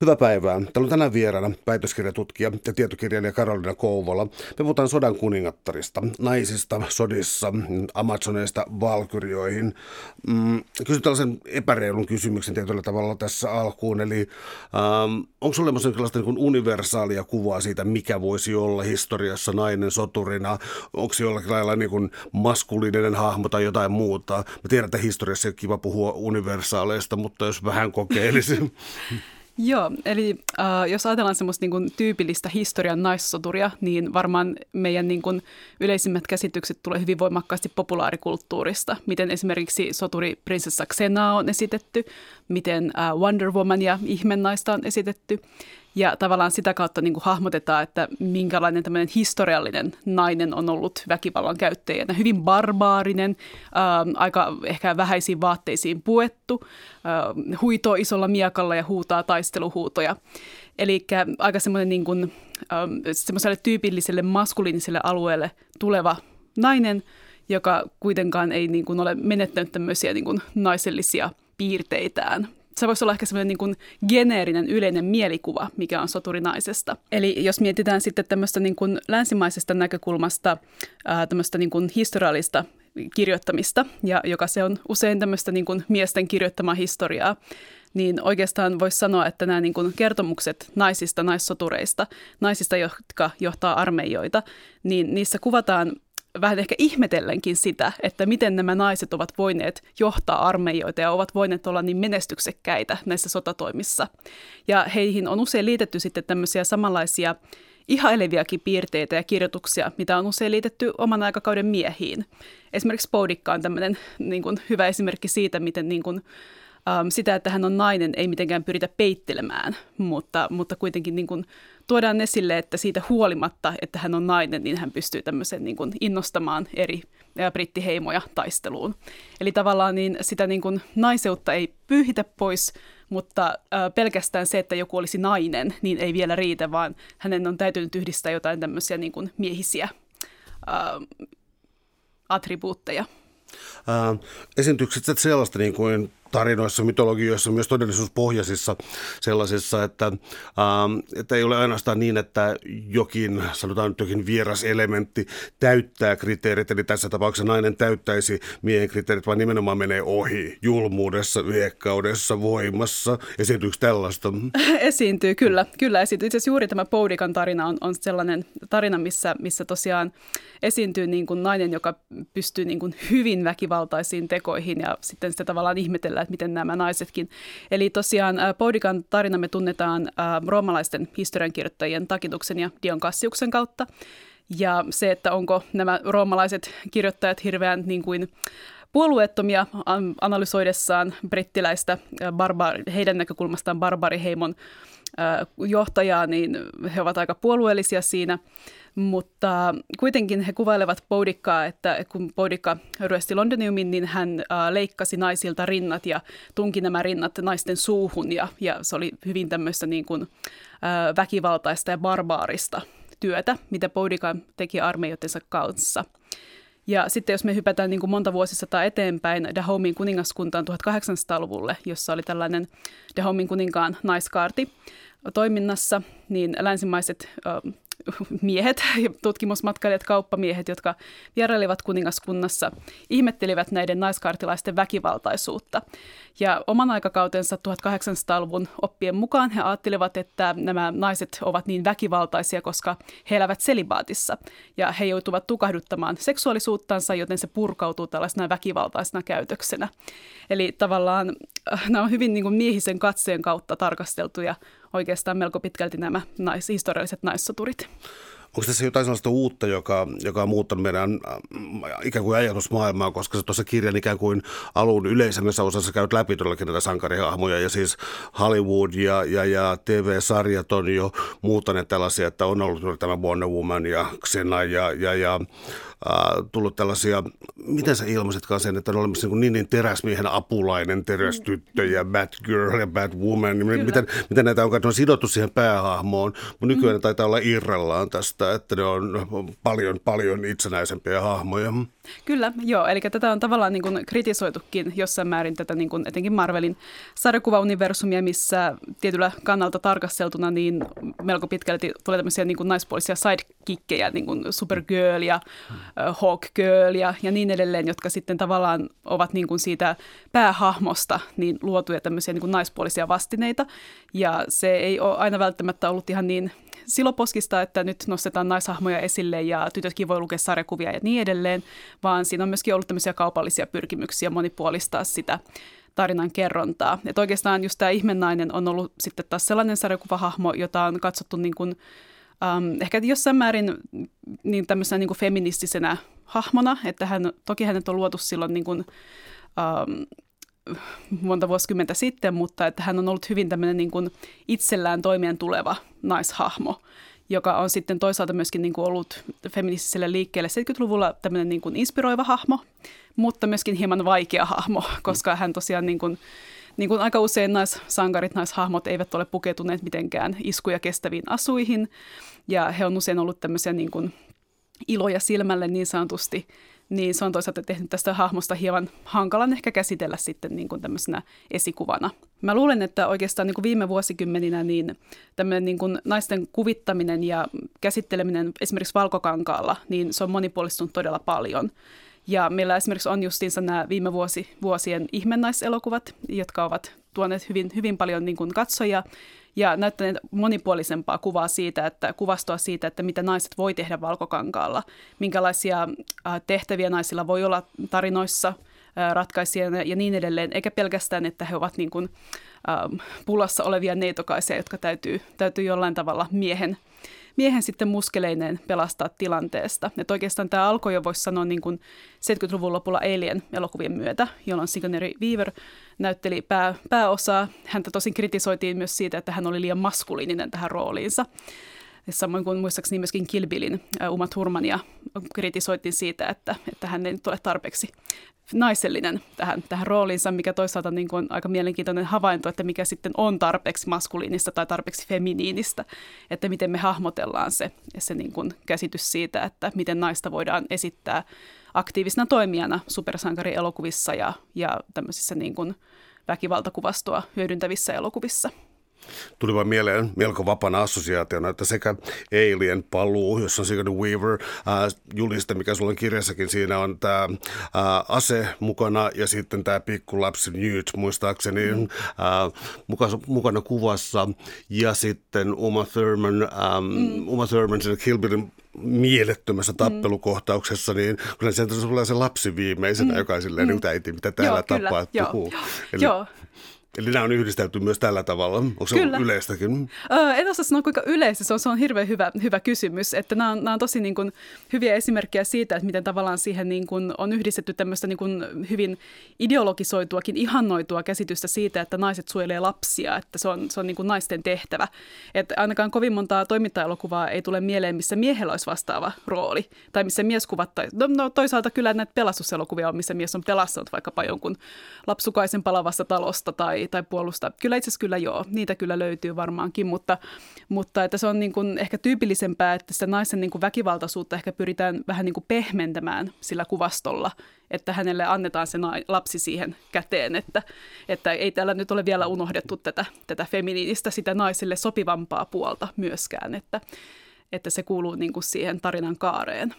Hyvää päivää. Täällä on tänään vieraana väitöskirjatutkija ja tietokirjailija Karolina Kouvola. Me puhutaan sodan kuningattarista, naisista sodissa, Amazoneista valkyrioihin. Mm, kysyn tällaisen epäreilun kysymyksen tietyllä tavalla tässä alkuun. Eli ähm, onko sinulla jonkinlaista niin universaalia kuvaa siitä, mikä voisi olla historiassa nainen soturina? Onko jollakin lailla niin kuin maskuliininen hahmo tai jotain muuta? Mä tiedän, että historiassa on kiva puhua universaaleista, mutta jos vähän kokeilisin. Joo, eli äh, jos ajatellaan semmoista niin kuin, tyypillistä historian naissoturia, niin varmaan meidän niin kuin, yleisimmät käsitykset tulee hyvin voimakkaasti populaarikulttuurista. Miten esimerkiksi soturi prinsessa Xena on esitetty, miten äh, Wonder Woman ja ihmennaista on esitetty. Ja tavallaan sitä kautta niin kuin hahmotetaan, että minkälainen tämmöinen historiallinen nainen on ollut väkivallan käyttäjänä. Hyvin barbaarinen, äh, aika ehkä vähäisiin vaatteisiin puettu, äh, huitoo isolla miekalla ja huutaa taisteluhuutoja. Eli aika semmoinen niin kuin, äh, semmoiselle tyypilliselle maskuliiniselle alueelle tuleva nainen, joka kuitenkaan ei niin kuin ole menettänyt tämmöisiä niin kuin naisellisia piirteitään se voisi olla ehkä semmoinen niin geneerinen yleinen mielikuva, mikä on soturinaisesta. Eli jos mietitään sitten tämmöistä niin kuin länsimaisesta näkökulmasta ää, tämmöistä niin kuin historiallista kirjoittamista, ja joka se on usein tämmöistä niin kuin miesten kirjoittamaa historiaa, niin oikeastaan voisi sanoa, että nämä niin kuin kertomukset naisista, naissotureista, naisista, jotka johtaa armeijoita, niin niissä kuvataan vähän ehkä ihmetellenkin sitä, että miten nämä naiset ovat voineet johtaa armeijoita ja ovat voineet olla niin menestyksekkäitä näissä sotatoimissa. Ja heihin on usein liitetty sitten tämmöisiä samanlaisia ihaileviakin piirteitä ja kirjoituksia, mitä on usein liitetty oman aikakauden miehiin. Esimerkiksi Poudikka on tämmöinen niin kuin, hyvä esimerkki siitä, miten niin kuin, um, sitä, että hän on nainen, ei mitenkään pyritä peittelemään, mutta, mutta kuitenkin niin kuin, tuodaan esille, että siitä huolimatta, että hän on nainen, niin hän pystyy tämmöisen niin kuin innostamaan eri brittiheimoja taisteluun. Eli tavallaan niin sitä niin kuin naiseutta ei pyyhitä pois, mutta pelkästään se, että joku olisi nainen, niin ei vielä riitä, vaan hänen on täytynyt yhdistää jotain tämmöisiä niin kuin miehisiä äh, attribuutteja. Äh, sellaista niin kuin tarinoissa, mytologioissa, myös todellisuuspohjaisissa sellaisissa, että, ähm, että ei ole ainoastaan niin, että jokin, sanotaan nyt jokin vieras elementti täyttää kriteerit, eli tässä tapauksessa nainen täyttäisi miehen kriteerit, vaan nimenomaan menee ohi julmuudessa, viekkaudessa, voimassa. Esiintyykö tällaista? Esiintyy, kyllä. Kyllä esiintyy. Itse asiassa juuri tämä Poudikan tarina on, on sellainen tarina, missä, missä tosiaan esiintyy niin kuin nainen, joka pystyy niin kuin hyvin väkivaltaisiin tekoihin ja sitten sitä tavallaan ihmetellään, että miten nämä naisetkin. Eli tosiaan Poudikan tarina me tunnetaan roomalaisten historiankirjoittajien Takituksen ja Dion Kassiuksen kautta. Ja se, että onko nämä roomalaiset kirjoittajat hirveän niin kuin, puolueettomia analysoidessaan brittiläistä barbaari, heidän näkökulmastaan barbariheimon johtajaa, niin he ovat aika puolueellisia siinä. Mutta kuitenkin he kuvailevat Boudikkaa, että kun Boudikka ryösti Londoniumin, niin hän leikkasi naisilta rinnat ja tunki nämä rinnat naisten suuhun. Ja, ja se oli hyvin tämmöistä niin kuin, väkivaltaista ja barbaarista työtä, mitä Boudikka teki armeijoitensa kanssa. Ja sitten jos me hypätään niin kuin monta vuosisataa eteenpäin Dahomin kuningaskuntaan 1800-luvulle, jossa oli tällainen Dahomin kuninkaan naiskaarti toiminnassa, niin länsimaiset miehet, tutkimusmatkailijat, kauppamiehet, jotka vierailivat kuningaskunnassa, ihmettelivät näiden naiskaartilaisten väkivaltaisuutta. Ja oman aikakautensa 1800-luvun oppien mukaan he ajattelivat, että nämä naiset ovat niin väkivaltaisia, koska he elävät selibaatissa. Ja he joutuvat tukahduttamaan seksuaalisuuttansa, joten se purkautuu tällaisena väkivaltaisena käytöksenä. Eli tavallaan äh, nämä on hyvin niin kuin miehisen katseen kautta tarkasteltuja oikeastaan melko pitkälti nämä nais, historialliset naissoturit. Onko tässä jotain sellaista uutta, joka, joka on muuttanut meidän äh, ikään kuin ajatusmaailmaa, koska se tuossa kirjan ikään kuin alun yleisemmässä osassa käyt läpi todellakin näitä sankarihahmoja ja siis Hollywood ja, ja, ja TV-sarjat on jo muuttaneet tällaisia, että on ollut tämä Wonder Woman ja Xena ja, ja, ja tullut tällaisia, miten sä ilmaisitkaan sen, että on olemassa niin, niin, niin teräsmiehen apulainen, terästyttö ja bad girl ja bad woman, niin miten, miten näitä on, ne on sidottu siihen päähahmoon, mutta nykyään mm. taitaa olla irrallaan tästä, että ne on paljon, paljon itsenäisempiä hahmoja. Kyllä, joo. Eli tätä on tavallaan niin kuin kritisoitukin jossain määrin tätä niin kuin etenkin Marvelin sarjakuvauniversumia, missä tietyllä kannalta tarkasteltuna niin melko pitkälti tulee tämmöisiä niin kuin naispuolisia sidekickejä, niin kuin Supergirl ja uh, Hawkgirl ja, ja niin edelleen, jotka sitten tavallaan ovat niin kuin siitä päähahmosta niin luotuja tämmöisiä niin kuin naispuolisia vastineita. Ja se ei ole aina välttämättä ollut ihan niin siloposkista, että nyt nostetaan naishahmoja esille ja tytötkin voi lukea sarjakuvia ja niin edelleen, vaan siinä on myöskin ollut tämmöisiä kaupallisia pyrkimyksiä monipuolistaa sitä tarinan kerrontaa. Että oikeastaan just tämä ihmennainen on ollut sitten taas sellainen sarjakuvahahmo, jota on katsottu niin kuin, um, ehkä jossain määrin niin tämmöisenä niin kuin feministisenä hahmona, että hän, toki hänet on luotu silloin niin kuin, um, monta vuosikymmentä sitten, mutta että hän on ollut hyvin tämmöinen niin kuin itsellään toimeen tuleva naishahmo, joka on sitten toisaalta myöskin niin kuin ollut feministiselle liikkeelle 70-luvulla tämmöinen niin kuin inspiroiva hahmo, mutta myöskin hieman vaikea hahmo, koska hän tosiaan niin kuin, niin kuin aika usein naissankarit, naishahmot eivät ole pukeutuneet mitenkään iskuja kestäviin asuihin, ja he on usein ollut tämmöisiä niin kuin iloja silmälle niin sanotusti, niin se on toisaalta tehnyt tästä hahmosta hieman hankalan ehkä käsitellä sitten niin kuin tämmöisenä esikuvana. Mä luulen, että oikeastaan niin kuin viime vuosikymmeninä niin tämmöinen niin kuin naisten kuvittaminen ja käsitteleminen esimerkiksi valkokankaalla, niin se on monipuolistunut todella paljon. Ja meillä esimerkiksi on justiinsa nämä viime vuosi, vuosien ihmennaiselokuvat, jotka ovat tuoneet hyvin, hyvin paljon niin kuin katsojia ja näyttäneet monipuolisempaa kuvaa siitä, että kuvastoa siitä, että mitä naiset voi tehdä valkokankaalla, minkälaisia tehtäviä naisilla voi olla tarinoissa, ratkaisijana ja niin edelleen, eikä pelkästään, että he ovat niin kuin, pulassa olevia neitokaisia, jotka täytyy, täytyy jollain tavalla miehen miehen sitten muskeleineen pelastaa tilanteesta. Et oikeastaan tämä alkoi jo, voisi sanoa, niin kuin 70-luvun lopulla Alien-elokuvien myötä, jolloin Sigourney Weaver näytteli pää, pääosaa. Häntä tosin kritisoitiin myös siitä, että hän oli liian maskuliininen tähän rooliinsa. Samoin kuin muistaakseni myöskin Kill Billin Uma Thurmania kritisoitiin siitä, että, että hän ei nyt ole tarpeeksi naisellinen tähän, tähän rooliinsa, mikä toisaalta niin kuin on aika mielenkiintoinen havainto, että mikä sitten on tarpeeksi maskuliinista tai tarpeeksi feminiinistä, että miten me hahmotellaan se, se niin kuin käsitys siitä, että miten naista voidaan esittää aktiivisena toimijana supersankarielokuvissa ja, ja tämmöisissä niin kuin väkivaltakuvastoa hyödyntävissä elokuvissa. Tuli vain mieleen melko vapana assosiaationa, että sekä Alien paluu, jossa on Sigourney Weaver, ää, juliste, mikä sulla on kirjassakin, siinä on tämä ase mukana ja sitten tämä pikkulapsi Newt, muistaakseni, mm. ää, mukana, mukana kuvassa. Ja sitten Uma Thurman, äm, mm. Uma Thurman siinä Kill Billin mielettömässä mm. tappelukohtauksessa, niin kyllä se on se lapsi viimeisenä, mm. joka on silleen, mm. äiti, mitä täällä Joo, tapahtuu. Joo. Eli, Joo. Eli nämä on yhdistelty myös tällä tavalla. Onko se Kyllä. yleistäkin? Öö, en osaa sanoa kuinka yleistä se on. Se on hirveän hyvä, hyvä kysymys. Että nämä, on, nämä on tosi niin kuin, hyviä esimerkkejä siitä, että miten tavallaan siihen niin kuin, on yhdistetty tämmöistä niin kuin, hyvin ideologisoituakin, ihannoitua käsitystä siitä, että naiset suojelee lapsia, että se on, se on niin kuin naisten tehtävä. Että ainakaan kovin montaa toimittajalokuvaa ei tule mieleen, missä miehellä olisi vastaava rooli. Tai missä mies kuvattaisi. No, no toisaalta kyllä näitä pelastuselokuvia on, missä mies on pelastanut vaikkapa jonkun lapsukaisen palavasta talosta tai tai, puolustaa. Kyllä itse asiassa kyllä joo, niitä kyllä löytyy varmaankin, mutta, mutta että se on niin kuin ehkä tyypillisempää, että sitä naisen niin kuin väkivaltaisuutta ehkä pyritään vähän niin kuin pehmentämään sillä kuvastolla, että hänelle annetaan se lapsi siihen käteen, että, että ei täällä nyt ole vielä unohdettu tätä, tätä feminiinistä, sitä naiselle sopivampaa puolta myöskään, että, että se kuuluu niin kuin siihen tarinan kaareen.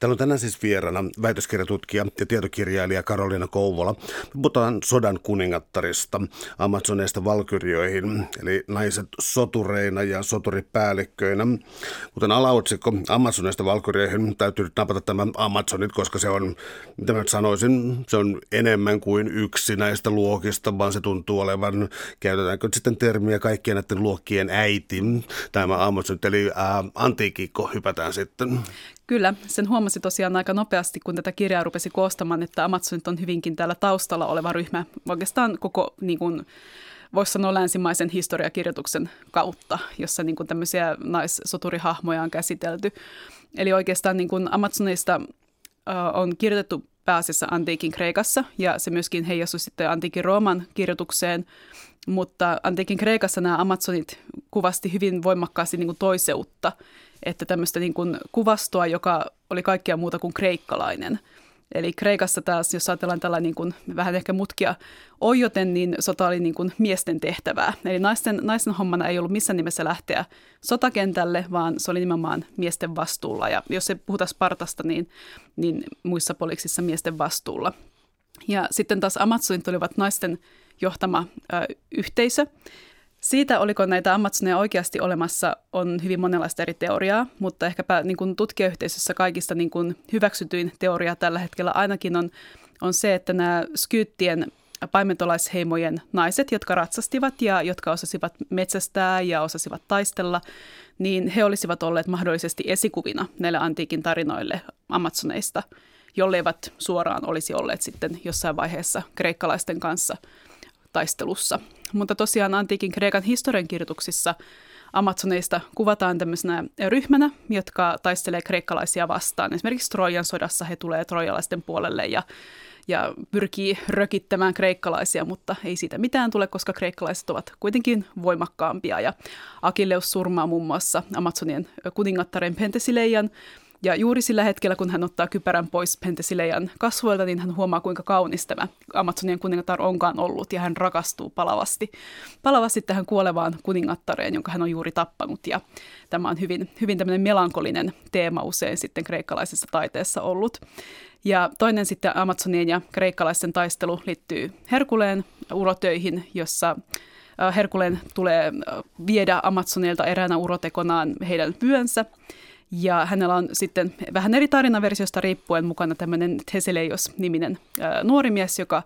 Täällä on tänään siis vieraana väitöskirjatutkija ja tietokirjailija Karolina Kouvola. Puhutaan sodan kuningattarista, Amazoneista valkyrioihin, eli naiset sotureina ja soturipäällikköinä. Kuten alaotsikko Amazoneista valkyrioihin, täytyy nyt napata tämä Amazonit, koska se on, mitä mä sanoisin, se on enemmän kuin yksi näistä luokista, vaan se tuntuu olevan, käytetäänkö sitten termiä kaikkien näiden luokkien äiti, tämä Amazonit, eli ää, antiikikko hypätään sitten. Kyllä, sen huomasi tosiaan aika nopeasti, kun tätä kirjaa rupesi koostamaan, että Amazonit on hyvinkin täällä taustalla oleva ryhmä oikeastaan koko niin kuin, voisi sanoa länsimaisen historiakirjoituksen kautta, jossa niin kuin tämmöisiä naissoturihahmoja on käsitelty. Eli oikeastaan niin kuin Amazonista äh, on kirjoitettu pääasiassa antiikin Kreikassa, ja se myöskin heijastui sitten antiikin Rooman kirjoitukseen, mutta antiikin Kreikassa nämä Amazonit kuvasti hyvin voimakkaasti niin kuin toiseutta, että tämmöistä niin kuin kuvastoa, joka oli kaikkea muuta kuin kreikkalainen – Eli Kreikassa taas, jos ajatellaan tällä niin kuin, vähän ehkä mutkia ojoten, niin sota oli niin kuin miesten tehtävää. Eli naisten, naisten hommana ei ollut missään nimessä lähteä sotakentälle, vaan se oli nimenomaan miesten vastuulla. Ja jos ei puhuta Spartasta, niin, niin muissa poliksissa miesten vastuulla. Ja sitten taas Amazonit olivat naisten johtama ö, yhteisö, siitä, oliko näitä Amazoneja oikeasti olemassa, on hyvin monenlaista eri teoriaa, mutta ehkäpä niin kuin tutkijayhteisössä kaikista niin kuin hyväksytyin teoria tällä hetkellä ainakin on, on se, että nämä skyyttien paimentolaisheimojen naiset, jotka ratsastivat ja jotka osasivat metsästää ja osasivat taistella, niin he olisivat olleet mahdollisesti esikuvina näille antiikin tarinoille Amazoneista, jolleivät suoraan olisi olleet sitten jossain vaiheessa kreikkalaisten kanssa taistelussa – mutta tosiaan antiikin Kreikan historiankirjoituksissa Amazoneista kuvataan tämmöisenä ryhmänä, jotka taistelee kreikkalaisia vastaan. Esimerkiksi Trojan sodassa he tulee trojalaisten puolelle ja, ja pyrkii rökittämään kreikkalaisia, mutta ei siitä mitään tule, koska kreikkalaiset ovat kuitenkin voimakkaampia. Ja Akilleus surmaa muun muassa Amazonien kuningattaren Pentesileian, ja juuri sillä hetkellä, kun hän ottaa kypärän pois Pentesileian kasvoilta, niin hän huomaa, kuinka kaunis tämä Amazonien kuningatar onkaan ollut, ja hän rakastuu palavasti, palavasti tähän kuolevaan kuningattareen, jonka hän on juuri tappanut. Ja tämä on hyvin, hyvin tämmöinen melankolinen teema usein sitten kreikkalaisessa taiteessa ollut. Ja toinen sitten Amazonien ja kreikkalaisten taistelu liittyy Herkuleen urotöihin, jossa Herkuleen tulee viedä Amazonilta eräänä urotekonaan heidän vyönsä. Ja hänellä on sitten vähän eri tarinaversiosta riippuen mukana tämmöinen Teseleios-niminen nuori mies, joka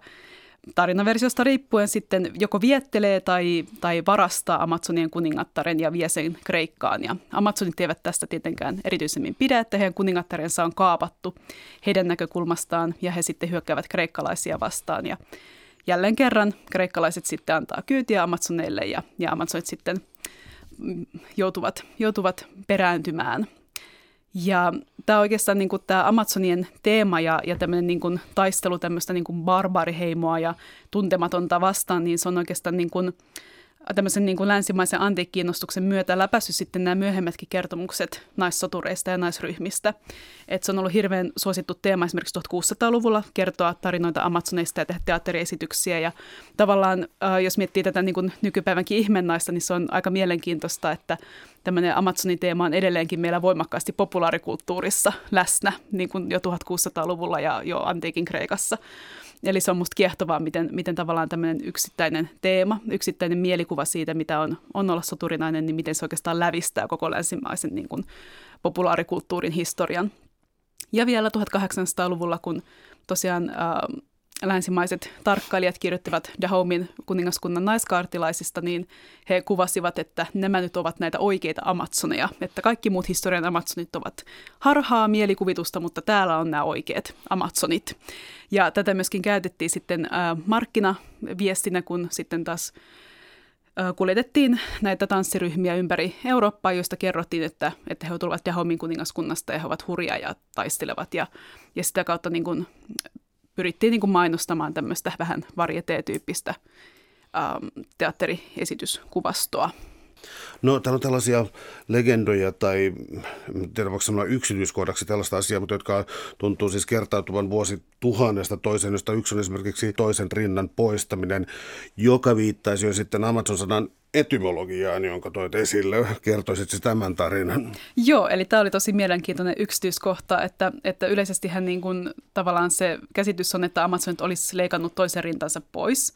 tarinaversiosta riippuen sitten joko viettelee tai, tai varastaa Amazonien kuningattaren ja vie sen Kreikkaan. Ja Amazonit eivät tästä tietenkään erityisemmin pidä, että heidän kuningattarensa on kaapattu heidän näkökulmastaan ja he sitten hyökkäävät kreikkalaisia vastaan. Ja jälleen kerran kreikkalaiset sitten antaa kyytiä Amazoneille ja, ja Amazonit sitten mm, joutuvat, joutuvat perääntymään – ja tämä oikeastaan niin kuin tämä Amazonien teema ja, ja tämmöinen niin kuin taistelu tämmöistä niin kuin ja tuntematonta vastaan, niin se on oikeastaan niin kuin, tämmöisen niin kuin länsimaisen antiikkiinnostuksen myötä läpässyt sitten nämä myöhemmätkin kertomukset naissotureista ja naisryhmistä. Et se on ollut hirveän suosittu teema esimerkiksi 1600-luvulla kertoa tarinoita Amazoneista ja tehdä teatteriesityksiä. Ja tavallaan, äh, jos miettii tätä niin kuin nykypäivänkin ihmennaista, niin se on aika mielenkiintoista, että tämmöinen Amazonin teema on edelleenkin meillä voimakkaasti populaarikulttuurissa läsnä, niin kuin jo 1600-luvulla ja jo antiikin Kreikassa. Eli se on musta kiehtovaa, miten, miten tavallaan tämmöinen yksittäinen teema, yksittäinen mielikuva siitä, mitä on, on olla soturinainen, niin miten se oikeastaan lävistää koko länsimaisen niin kuin, populaarikulttuurin historian. Ja vielä 1800-luvulla, kun tosiaan äh, länsimaiset tarkkailijat kirjoittivat Dahomin kuningaskunnan naiskaartilaisista, niin he kuvasivat, että nämä nyt ovat näitä oikeita Amazoneja, että kaikki muut historian Amazonit ovat harhaa mielikuvitusta, mutta täällä on nämä oikeat Amazonit. Ja tätä myöskin käytettiin sitten äh, markkinaviestinä, kun sitten taas äh, kuljetettiin näitä tanssiryhmiä ympäri Eurooppaa, joista kerrottiin, että, että he tulevat Dahomin kuningaskunnasta ja he ovat hurjaa ja taistelevat. Ja, ja sitä kautta niin kuin pyrittiin niin kuin mainostamaan tämmöistä vähän varieteetyyppistä ähm, teatteriesityskuvastoa. No täällä on tällaisia legendoja tai tiedä voiko sanoa yksityiskohdaksi tällaista asiaa, mutta jotka tuntuu siis kertautuvan vuosi tuhannesta toiseen, josta yksi on esimerkiksi toisen rinnan poistaminen, joka viittaisi jo sitten Amazon-sanan etymologiaan, jonka toit esille. Kertoisitko tämän tarinan? Joo, eli tämä oli tosi mielenkiintoinen yksityiskohta, että, että yleisesti hän niin kuin, tavallaan se käsitys on, että Amazonit olisi leikannut toisen rintansa pois.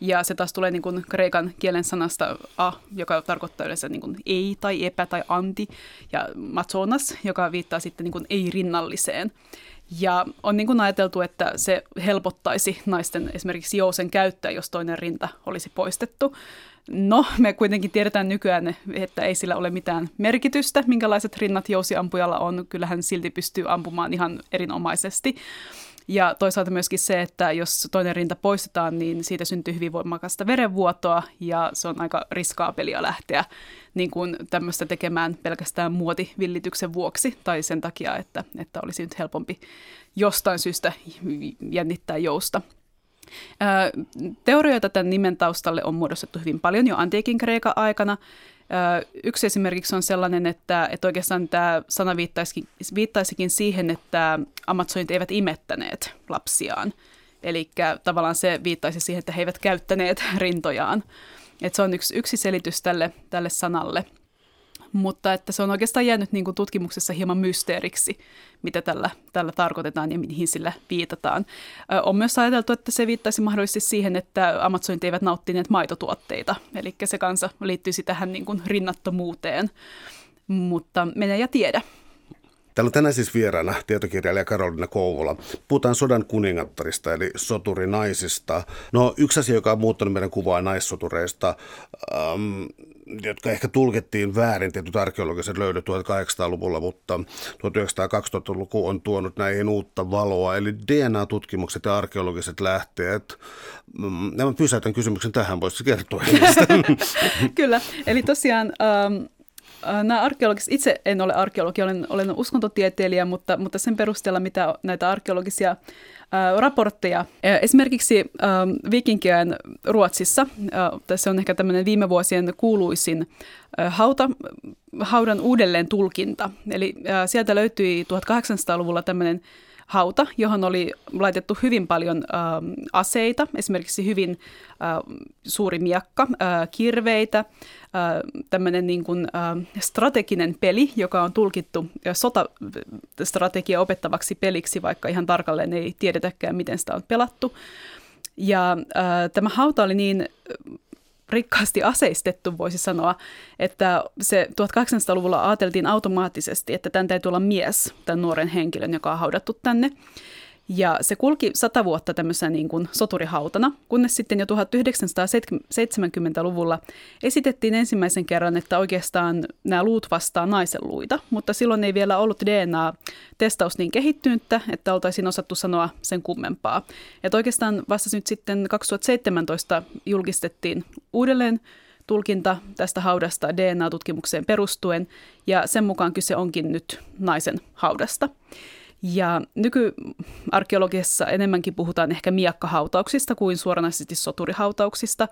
Ja se taas tulee niin kuin kreikan kielen sanasta a, joka tarkoittaa yleensä niin kuin ei tai epä tai anti, ja matsonas, joka viittaa sitten niin kuin ei-rinnalliseen. Ja on niin kuin ajateltu, että se helpottaisi naisten esimerkiksi jousen käyttöä, jos toinen rinta olisi poistettu. No, me kuitenkin tiedetään nykyään, että ei sillä ole mitään merkitystä, minkälaiset rinnat jousiampujalla on. Kyllähän silti pystyy ampumaan ihan erinomaisesti. Ja toisaalta myöskin se, että jos toinen rinta poistetaan, niin siitä syntyy hyvin voimakasta verenvuotoa ja se on aika riskaapelia lähteä niin kuin tämmöistä tekemään pelkästään muotivillityksen vuoksi tai sen takia, että, että olisi nyt helpompi jostain syystä jännittää jousta. Teorioita tämän nimen taustalle on muodostettu hyvin paljon jo antiikin Kreikan aikana. Yksi esimerkiksi on sellainen, että, että oikeastaan tämä sana viittaisikin, viittaisikin siihen, että amazonit eivät imettäneet lapsiaan. Eli tavallaan se viittaisi siihen, että he eivät käyttäneet rintojaan. Että se on yksi, yksi selitys tälle, tälle sanalle – mutta että se on oikeastaan jäänyt niin kuin tutkimuksessa hieman mysteeriksi, mitä tällä, tällä tarkoitetaan ja mihin sillä viitataan. On myös ajateltu, että se viittaisi mahdollisesti siihen, että Amazonit eivät nauttineet maitotuotteita, eli se kanssa liittyisi tähän niin kuin rinnattomuuteen, mutta menee ja tiedä. Täällä on tänään siis vieraana tietokirjailija Karolina Kouvola. Puhutaan sodan kuningattarista eli soturinaisista. No yksi asia, joka on muuttanut meidän kuvaa naissotureista, ähm, jotka ehkä tulkettiin väärin tietyt arkeologiset löydöt 1800-luvulla, mutta 1920-luku on tuonut näihin uutta valoa, eli DNA-tutkimukset ja arkeologiset lähteet. Mm, mä pysäytän kysymyksen tähän, voisitko kertoa Kyllä, eli tosiaan ähm, Äh, nämä arkeologis, itse en ole arkeologi, olen, olen uskontotieteilijä, mutta, mutta sen perusteella, mitä näitä arkeologisia äh, raportteja, äh, esimerkiksi ää, vikinkien Ruotsissa, ää, tässä on ehkä tämmöinen viime vuosien kuuluisin hauta, haudan uudelleen tulkinta. Eli sieltä löytyi 1800-luvulla tämmöinen hauta, johon oli laitettu hyvin paljon ä, aseita, esimerkiksi hyvin ä, suuri miakka, ä, kirveitä, tämmöinen niin kuin, ä, strateginen peli, joka on tulkittu sotastrategia opettavaksi peliksi, vaikka ihan tarkalleen ei tiedetäkään, miten sitä on pelattu. Ja ä, tämä hauta oli niin rikkaasti aseistettu, voisi sanoa, että se 1800-luvulla ajateltiin automaattisesti, että tämän täytyy olla mies, tämän nuoren henkilön, joka on haudattu tänne. Ja se kulki sata vuotta tämmöisenä niin kuin soturihautana, kunnes sitten jo 1970-luvulla esitettiin ensimmäisen kerran, että oikeastaan nämä luut vastaa naisen luita, mutta silloin ei vielä ollut DNA-testaus niin kehittynyttä, että oltaisiin osattu sanoa sen kummempaa. Että oikeastaan vasta nyt sitten 2017 julkistettiin uudelleen tulkinta tästä haudasta DNA-tutkimukseen perustuen, ja sen mukaan kyse onkin nyt naisen haudasta. Ja nykyarkeologiassa enemmänkin puhutaan ehkä miakkahautauksista kuin suoranaisesti soturihautauksista,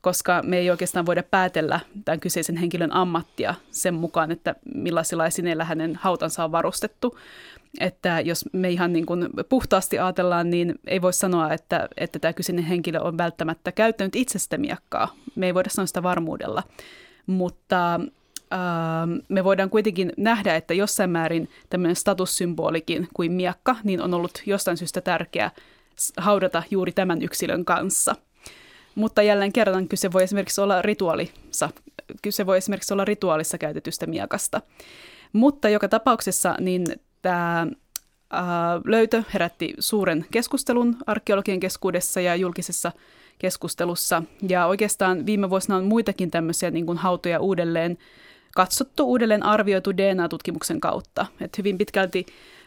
koska me ei oikeastaan voida päätellä tämän kyseisen henkilön ammattia sen mukaan, että millaisilla esineillä hänen hautansa on varustettu. Että jos me ihan niin kuin puhtaasti ajatellaan, niin ei voi sanoa, että, että tämä kyseinen henkilö on välttämättä käyttänyt itsestä miakkaa. Me ei voida sanoa sitä varmuudella. Mutta me voidaan kuitenkin nähdä, että jossain määrin tämmöinen statussymbolikin kuin miakka, niin on ollut jostain syystä tärkeää haudata juuri tämän yksilön kanssa. Mutta jälleen kerran kyse voi esimerkiksi olla rituaalissa, kyse voi esimerkiksi olla rituaalissa käytetystä miakasta. Mutta joka tapauksessa niin tämä löytö herätti suuren keskustelun arkeologien keskuudessa ja julkisessa keskustelussa. Ja oikeastaan viime vuosina on muitakin tämmöisiä niin kuin hautoja uudelleen katsottu, uudelleen arvioitu DNA-tutkimuksen kautta. Et hyvin pitkälti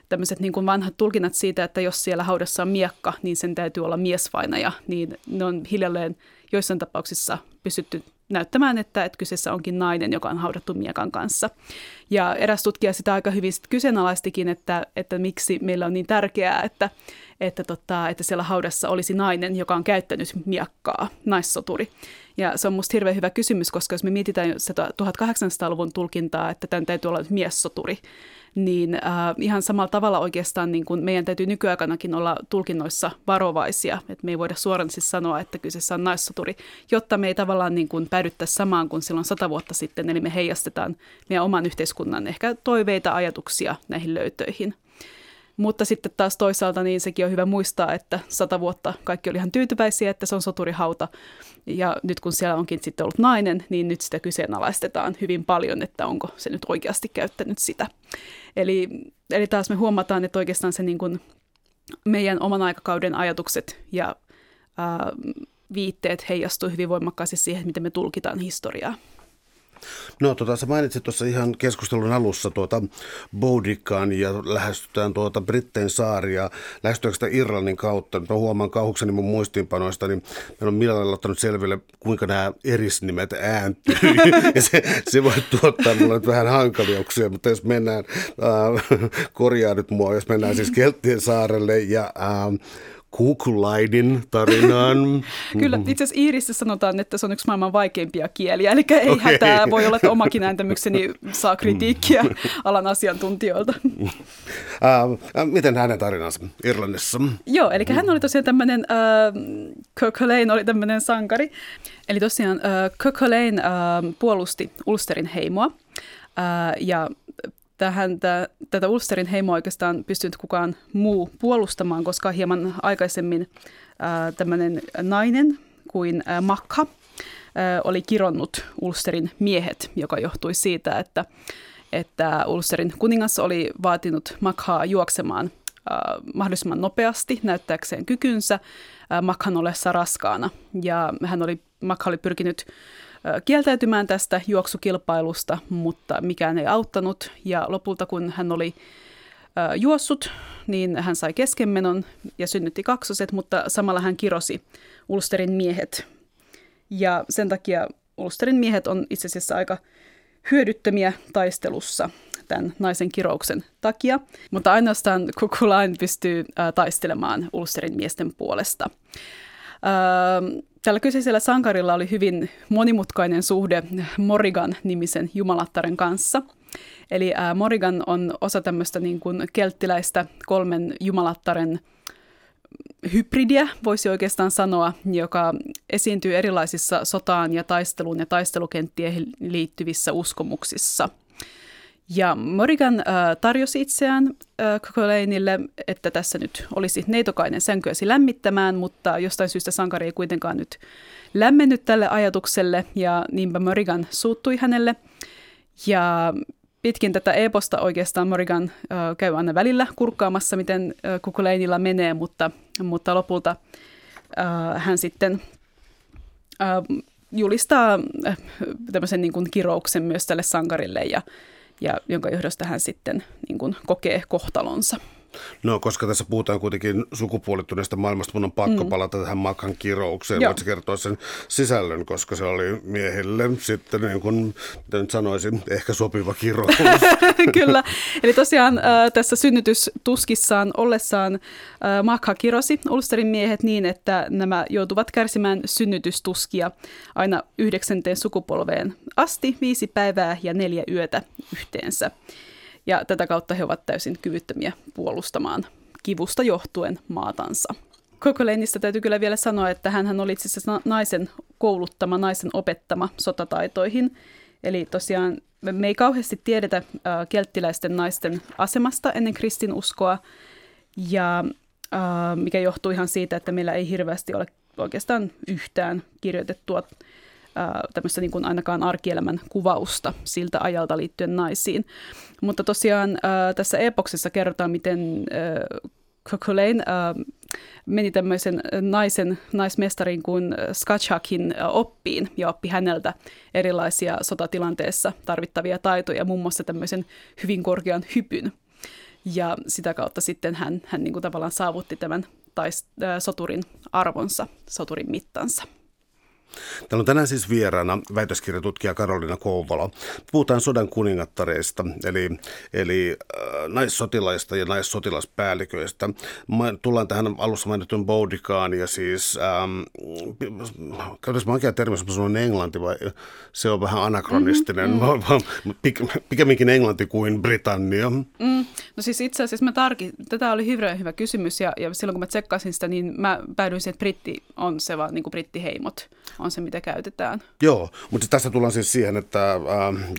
tämmöiset niin vanhat tulkinnat siitä, että jos siellä haudassa on miekka, niin sen täytyy olla miesvainaja, niin ne on hiljalleen joissain tapauksissa pystytty näyttämään, että, että kyseessä onkin nainen, joka on haudattu miekan kanssa. Ja eräs tutkija sitä aika hyvin kyseenalaistikin, että, että miksi meillä on niin tärkeää, että, että, tota, että siellä haudassa olisi nainen, joka on käyttänyt miakkaa, naissoturi. Ja se on musta hirveän hyvä kysymys, koska jos me mietitään se 1800-luvun tulkintaa, että tämän täytyy olla miessoturi, niin äh, ihan samalla tavalla oikeastaan niin kuin meidän täytyy nykyaikanakin olla tulkinnoissa varovaisia, että me ei voida suoraan siis sanoa, että kyseessä on naissoturi, jotta me ei tavallaan niin kuin päädyttäisi samaan kuin silloin sata vuotta sitten, eli me heijastetaan meidän oman yhteiskunnan ehkä toiveita, ajatuksia näihin löytöihin. Mutta sitten taas toisaalta niin sekin on hyvä muistaa, että sata vuotta kaikki oli ihan tyytyväisiä, että se on soturihauta. Ja nyt kun siellä onkin sitten ollut nainen, niin nyt sitä kyseenalaistetaan hyvin paljon, että onko se nyt oikeasti käyttänyt sitä. Eli, eli taas me huomataan, että oikeastaan se niin kuin meidän oman aikakauden ajatukset ja ää, viitteet heijastuu hyvin voimakkaasti siihen, miten me tulkitaan historiaa. No tota, sä mainitsit tuossa ihan keskustelun alussa tuota Boudikan ja lähestytään tuota Brittein saaria. Lähestytäänkö sitä Irlannin kautta? Nyt mä huomaan kauhukseni mun muistiinpanoista, niin meillä on millään ottanut selville, kuinka nämä erisnimet ääntyy. ja se, se voi tuottaa mulle nyt vähän hankaliuksia, mutta jos mennään, äh, korjaa nyt mua, jos mennään siis Kelttien saarelle ja äh, Kukulaidin tarinaan. Kyllä, itse asiassa Iirissä sanotaan, että se on yksi maailman vaikeimpia kieliä, eli ei okay. hätää, voi olla, että omakin ääntämykseni saa kritiikkiä alan asiantuntijoilta. Uh, miten hänen tarinansa Irlannissa? Joo, eli hän oli tosiaan tämmöinen, uh, Kirk Lane oli tämmöinen sankari, eli tosiaan uh, Kirk Lane uh, puolusti Ulsterin heimoa, ja tähän, tä, tätä Ulsterin heimoa oikeastaan pystynyt kukaan muu puolustamaan, koska hieman aikaisemmin ää, tämmöinen nainen kuin ää, Makha ää, oli kironnut Ulsterin miehet, joka johtui siitä, että, että Ulsterin kuningas oli vaatinut Makhaa juoksemaan ää, mahdollisimman nopeasti näyttääkseen kykynsä ää, Makhan ollessa raskaana. Ja hän oli, Makha oli pyrkinyt kieltäytymään tästä juoksukilpailusta, mutta mikään ei auttanut. Ja lopulta kun hän oli juossut, niin hän sai keskenmenon ja synnytti kaksoset, mutta samalla hän kirosi Ulsterin miehet. Ja sen takia Ulsterin miehet on itse asiassa aika hyödyttömiä taistelussa tämän naisen kirouksen takia, mutta ainoastaan Kukulain pystyy taistelemaan Ulsterin miesten puolesta. Tällä kyseisellä sankarilla oli hyvin monimutkainen suhde Morrigan-nimisen jumalattaren kanssa. Eli Morrigan on osa tämmöistä niin kuin kelttiläistä kolmen jumalattaren hybridiä, voisi oikeastaan sanoa, joka esiintyy erilaisissa sotaan ja taisteluun ja taistelukenttien liittyvissä uskomuksissa – ja Morrigan äh, tarjosi itseään äh, Cocoleinille, että tässä nyt olisi neitokainen sänkyäsi lämmittämään, mutta jostain syystä sankari ei kuitenkaan nyt lämmennyt tälle ajatukselle, ja niinpä Morrigan suuttui hänelle. Ja pitkin tätä eposta oikeastaan Morrigan äh, käy aina välillä kurkkaamassa, miten äh, Kukuleinilla menee, mutta, mutta lopulta äh, hän sitten äh, julistaa äh, tämmöisen niin kuin kirouksen myös tälle sankarille ja ja jonka johdosta hän sitten niin kuin kokee kohtalonsa. No, koska tässä puhutaan kuitenkin sukupuolittuneesta maailmasta, mun on pakko mm. palata tähän Makan kiroukseen. Voitko kertoa sen sisällön, koska se oli miehille sitten, niin kuin nyt sanoisin, ehkä sopiva kirous. Kyllä. Eli tosiaan äh, tässä synnytystuskissaan ollessaan äh, Makha kirosi Ulsterin miehet niin, että nämä joutuvat kärsimään synnytystuskia aina yhdeksänteen sukupolveen asti, viisi päivää ja neljä yötä yhteensä ja tätä kautta he ovat täysin kyvyttömiä puolustamaan kivusta johtuen maatansa. Kokoleinista täytyy kyllä vielä sanoa, että hän oli itse asiassa naisen kouluttama, naisen opettama sotataitoihin. Eli tosiaan me ei kauheasti tiedetä äh, kelttiläisten naisten asemasta ennen kristinuskoa, ja äh, mikä johtuu ihan siitä, että meillä ei hirveästi ole oikeastaan yhtään kirjoitettua tämmöistä niin kuin ainakaan arkielämän kuvausta siltä ajalta liittyen naisiin. Mutta tosiaan tässä epoksessa kerrotaan, miten Cocolane meni tämmöisen naisen, naismestarin kuin Skachhakin oppiin ja oppi häneltä erilaisia sotatilanteessa tarvittavia taitoja, muun muassa tämmöisen hyvin korkean hypyn. Ja sitä kautta sitten hän, hän niin kuin tavallaan saavutti tämän tais, soturin arvonsa, soturin mittansa. Täällä on tänään siis vieraana väitöskirjatutkija Karolina Kouvola. Puhutaan sodan kuningattareista, eli, eli äh, naissotilaista ja naissotilaspäälliköistä. tullaan tähän alussa mainitun Boudikaan ja siis, ähm, käytäisiin oikea termi, jos mä englanti vai se on vähän anakronistinen, mm-hmm. pikemminkin englanti kuin Britannia. Mm. No siis itse asiassa mä tarki, tätä oli hyvä, hyvä kysymys ja, ja silloin kun mä tsekkasin sitä, niin mä päädyin siihen, että britti on se vaan niin kuin brittiheimot on se, mitä käytetään. Joo, mutta tässä tullaan siis siihen, että äh,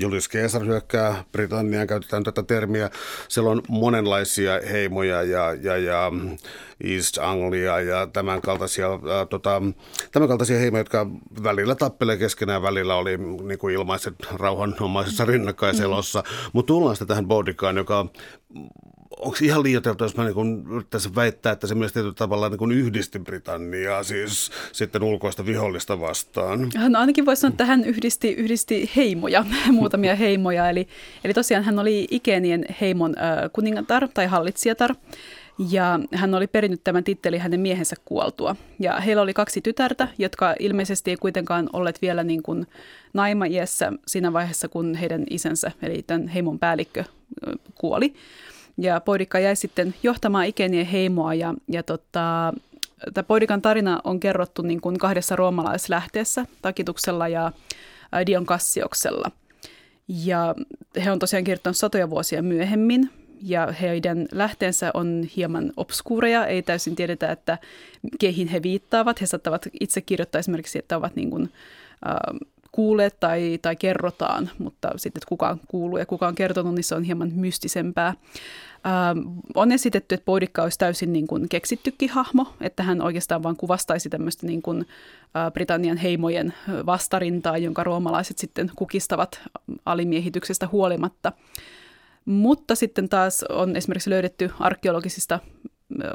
Julius Caesar hyökkää Britanniaan, käytetään tätä termiä. Siellä on monenlaisia heimoja ja, ja, ja East Anglia ja tämän kaltaisia, äh, tota, tämän kaltaisia heimoja, jotka välillä tappelee keskenään, välillä oli niin kuin ilmaiset rauhanomaisessa rinnakkaiselossa. Mm. Mutta tullaan sitten tähän Boudikaan, joka onko ihan liioiteltu, jos mä niin yrittäisin väittää, että se myös tietyllä tavalla niin yhdisti Britanniaa, siis sitten ulkoista vihollista vastaan? No ainakin voisi sanoa, että hän yhdisti, yhdisti heimoja, muutamia heimoja. Eli, eli tosiaan hän oli Ikenien heimon äh, kuningatar tai hallitsijatar. Ja hän oli perinnyt tämän tittelin hänen miehensä kuoltua. Ja heillä oli kaksi tytärtä, jotka ilmeisesti ei kuitenkaan olleet vielä niin kuin naimaiässä siinä vaiheessa, kun heidän isänsä, eli tämän heimon päällikkö, kuoli. Ja Poidikka jäi sitten johtamaan Ikenien heimoa ja, ja tota, tämä Poidikan tarina on kerrottu niin kuin kahdessa roomalaislähteessä, Takituksella ja Dion Kassioksella. Ja he on tosiaan kirjoittanut satoja vuosia myöhemmin, ja heidän lähteensä on hieman obskuureja, ei täysin tiedetä, että keihin he viittaavat. He saattavat itse kirjoittaa esimerkiksi, että ovat niin kuin, äh, kuulleet tai, tai kerrotaan, mutta sitten, että kuka on kuullut ja kuka on kertonut, niin se on hieman mystisempää. Ähm, on esitetty, että Poudikka olisi täysin niin kuin keksittykin hahmo, että hän oikeastaan vain kuvastaisi tämmöistä niin kuin, äh, Britannian heimojen vastarintaa, jonka roomalaiset sitten kukistavat alimiehityksestä huolimatta. Mutta sitten taas on esimerkiksi löydetty arkeologisista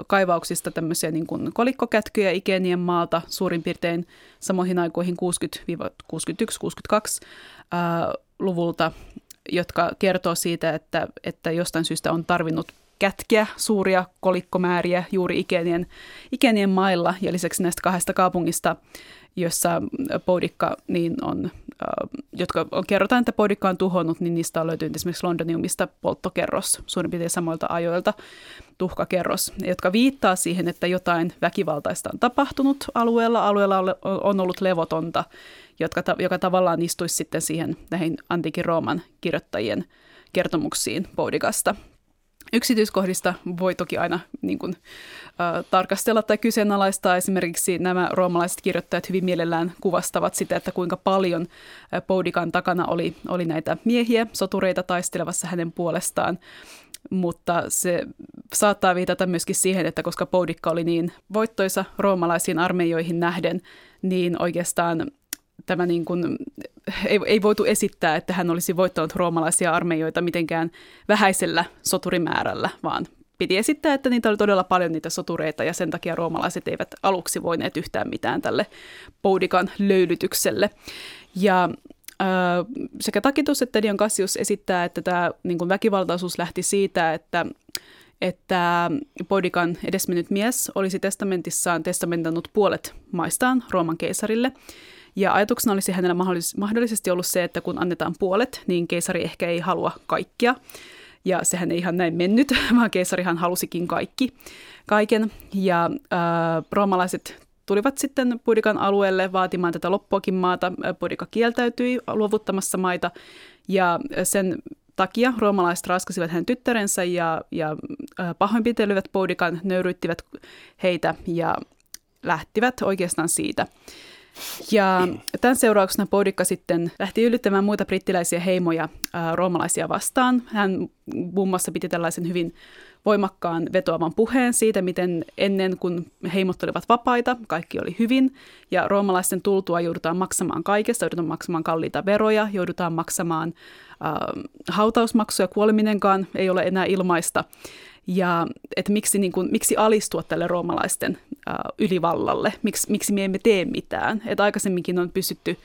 kaivauksista tämmöisiä niin kuin kolikkokätkyjä Ikenien maalta suurin piirtein samoihin aikoihin 60-61-62 luvulta, jotka kertoo siitä, että, että jostain syystä on tarvinnut kätkeä suuria kolikkomääriä juuri Ikenien, Ikenien mailla. Ja lisäksi näistä kahdesta kaupungista, jossa Poudikka niin on jotka kerrotaan, että Poudikka on tuhonnut, niin niistä on löytynyt esimerkiksi Londoniumista polttokerros, suurin piirtein samoilta ajoilta tuhkakerros, jotka viittaa siihen, että jotain väkivaltaista on tapahtunut alueella. Alueella on ollut levotonta, jotka, joka tavallaan istuisi sitten siihen näihin antiikin Rooman kirjoittajien kertomuksiin Poudikasta. Yksityiskohdista voi toki aina niin kuin, ä, tarkastella tai kyseenalaistaa. Esimerkiksi nämä roomalaiset kirjoittajat hyvin mielellään kuvastavat sitä, että kuinka paljon Poudikan takana oli, oli näitä miehiä, sotureita taistelevassa hänen puolestaan. Mutta se saattaa viitata myöskin siihen, että koska Poudikka oli niin voittoisa roomalaisiin armeijoihin nähden, niin oikeastaan tämä niin kuin, ei, ei voitu esittää, että hän olisi voittanut roomalaisia armeijoita mitenkään vähäisellä soturimäärällä, vaan piti esittää, että niitä oli todella paljon niitä sotureita ja sen takia roomalaiset eivät aluksi voineet yhtään mitään tälle Poudikan löylytykselle. Ja sekä Takitus että Dion Cassius esittää, että tämä niin kuin väkivaltaisuus lähti siitä, että että Poudikan edesmennyt mies olisi testamentissaan testamentannut puolet maistaan Rooman keisarille – ja ajatuksena olisi hänellä mahdollis- mahdollisesti ollut se, että kun annetaan puolet, niin keisari ehkä ei halua kaikkia. Ja sehän ei ihan näin mennyt, vaan keisarihan halusikin kaikki, kaiken. Ja äh, roomalaiset tulivat sitten Pudikan alueelle vaatimaan tätä loppuakin maata. Pudika kieltäytyi luovuttamassa maita ja sen takia roomalaiset raskasivat hänen tyttärensä ja, ja pahoinpitelyivät Poudikan, nöyryttivät heitä ja lähtivät oikeastaan siitä. Ja tämän seurauksena Poudikka sitten lähti yllyttämään muita brittiläisiä heimoja ää, roomalaisia vastaan. Hän muun muassa piti tällaisen hyvin voimakkaan vetoavan puheen siitä, miten ennen kuin heimot olivat vapaita, kaikki oli hyvin, ja roomalaisten tultua joudutaan maksamaan kaikesta, joudutaan maksamaan kalliita veroja, joudutaan maksamaan äh, hautausmaksuja, kuoleminenkaan ei ole enää ilmaista, ja että miksi, niin kuin, miksi alistua tälle roomalaisten äh, ylivallalle, miksi, miksi me emme tee mitään. Että aikaisemminkin on pystytty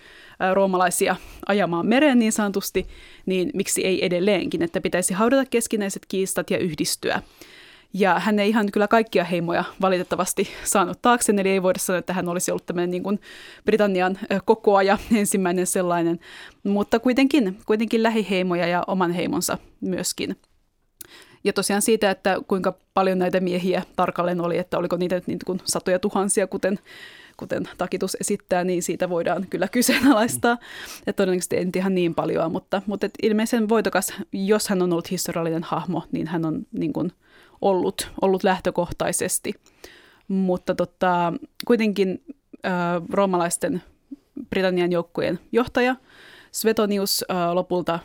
äh, roomalaisia ajamaan mereen niin sanotusti, niin miksi ei edelleenkin, että pitäisi haudata keskinäiset kiistat ja yhdistyä. Ja hän ei ihan kyllä kaikkia heimoja valitettavasti saanut taakse, eli ei voida sanoa, että hän olisi ollut tämmöinen niin kuin Britannian kokoaja, ensimmäinen sellainen, mutta kuitenkin, kuitenkin lähiheimoja ja oman heimonsa myöskin. Ja tosiaan siitä, että kuinka paljon näitä miehiä tarkalleen oli, että oliko niitä niin kuin satoja tuhansia, kuten, kuten Takitus esittää, niin siitä voidaan kyllä kyseenalaistaa. Ja todennäköisesti en ihan niin paljon, mutta, mutta et ilmeisen voitokas, jos hän on ollut historiallinen hahmo, niin hän on niin kuin ollut, ollut lähtökohtaisesti. Mutta tota, kuitenkin äh, roomalaisten Britannian joukkojen johtaja Svetonius äh, lopulta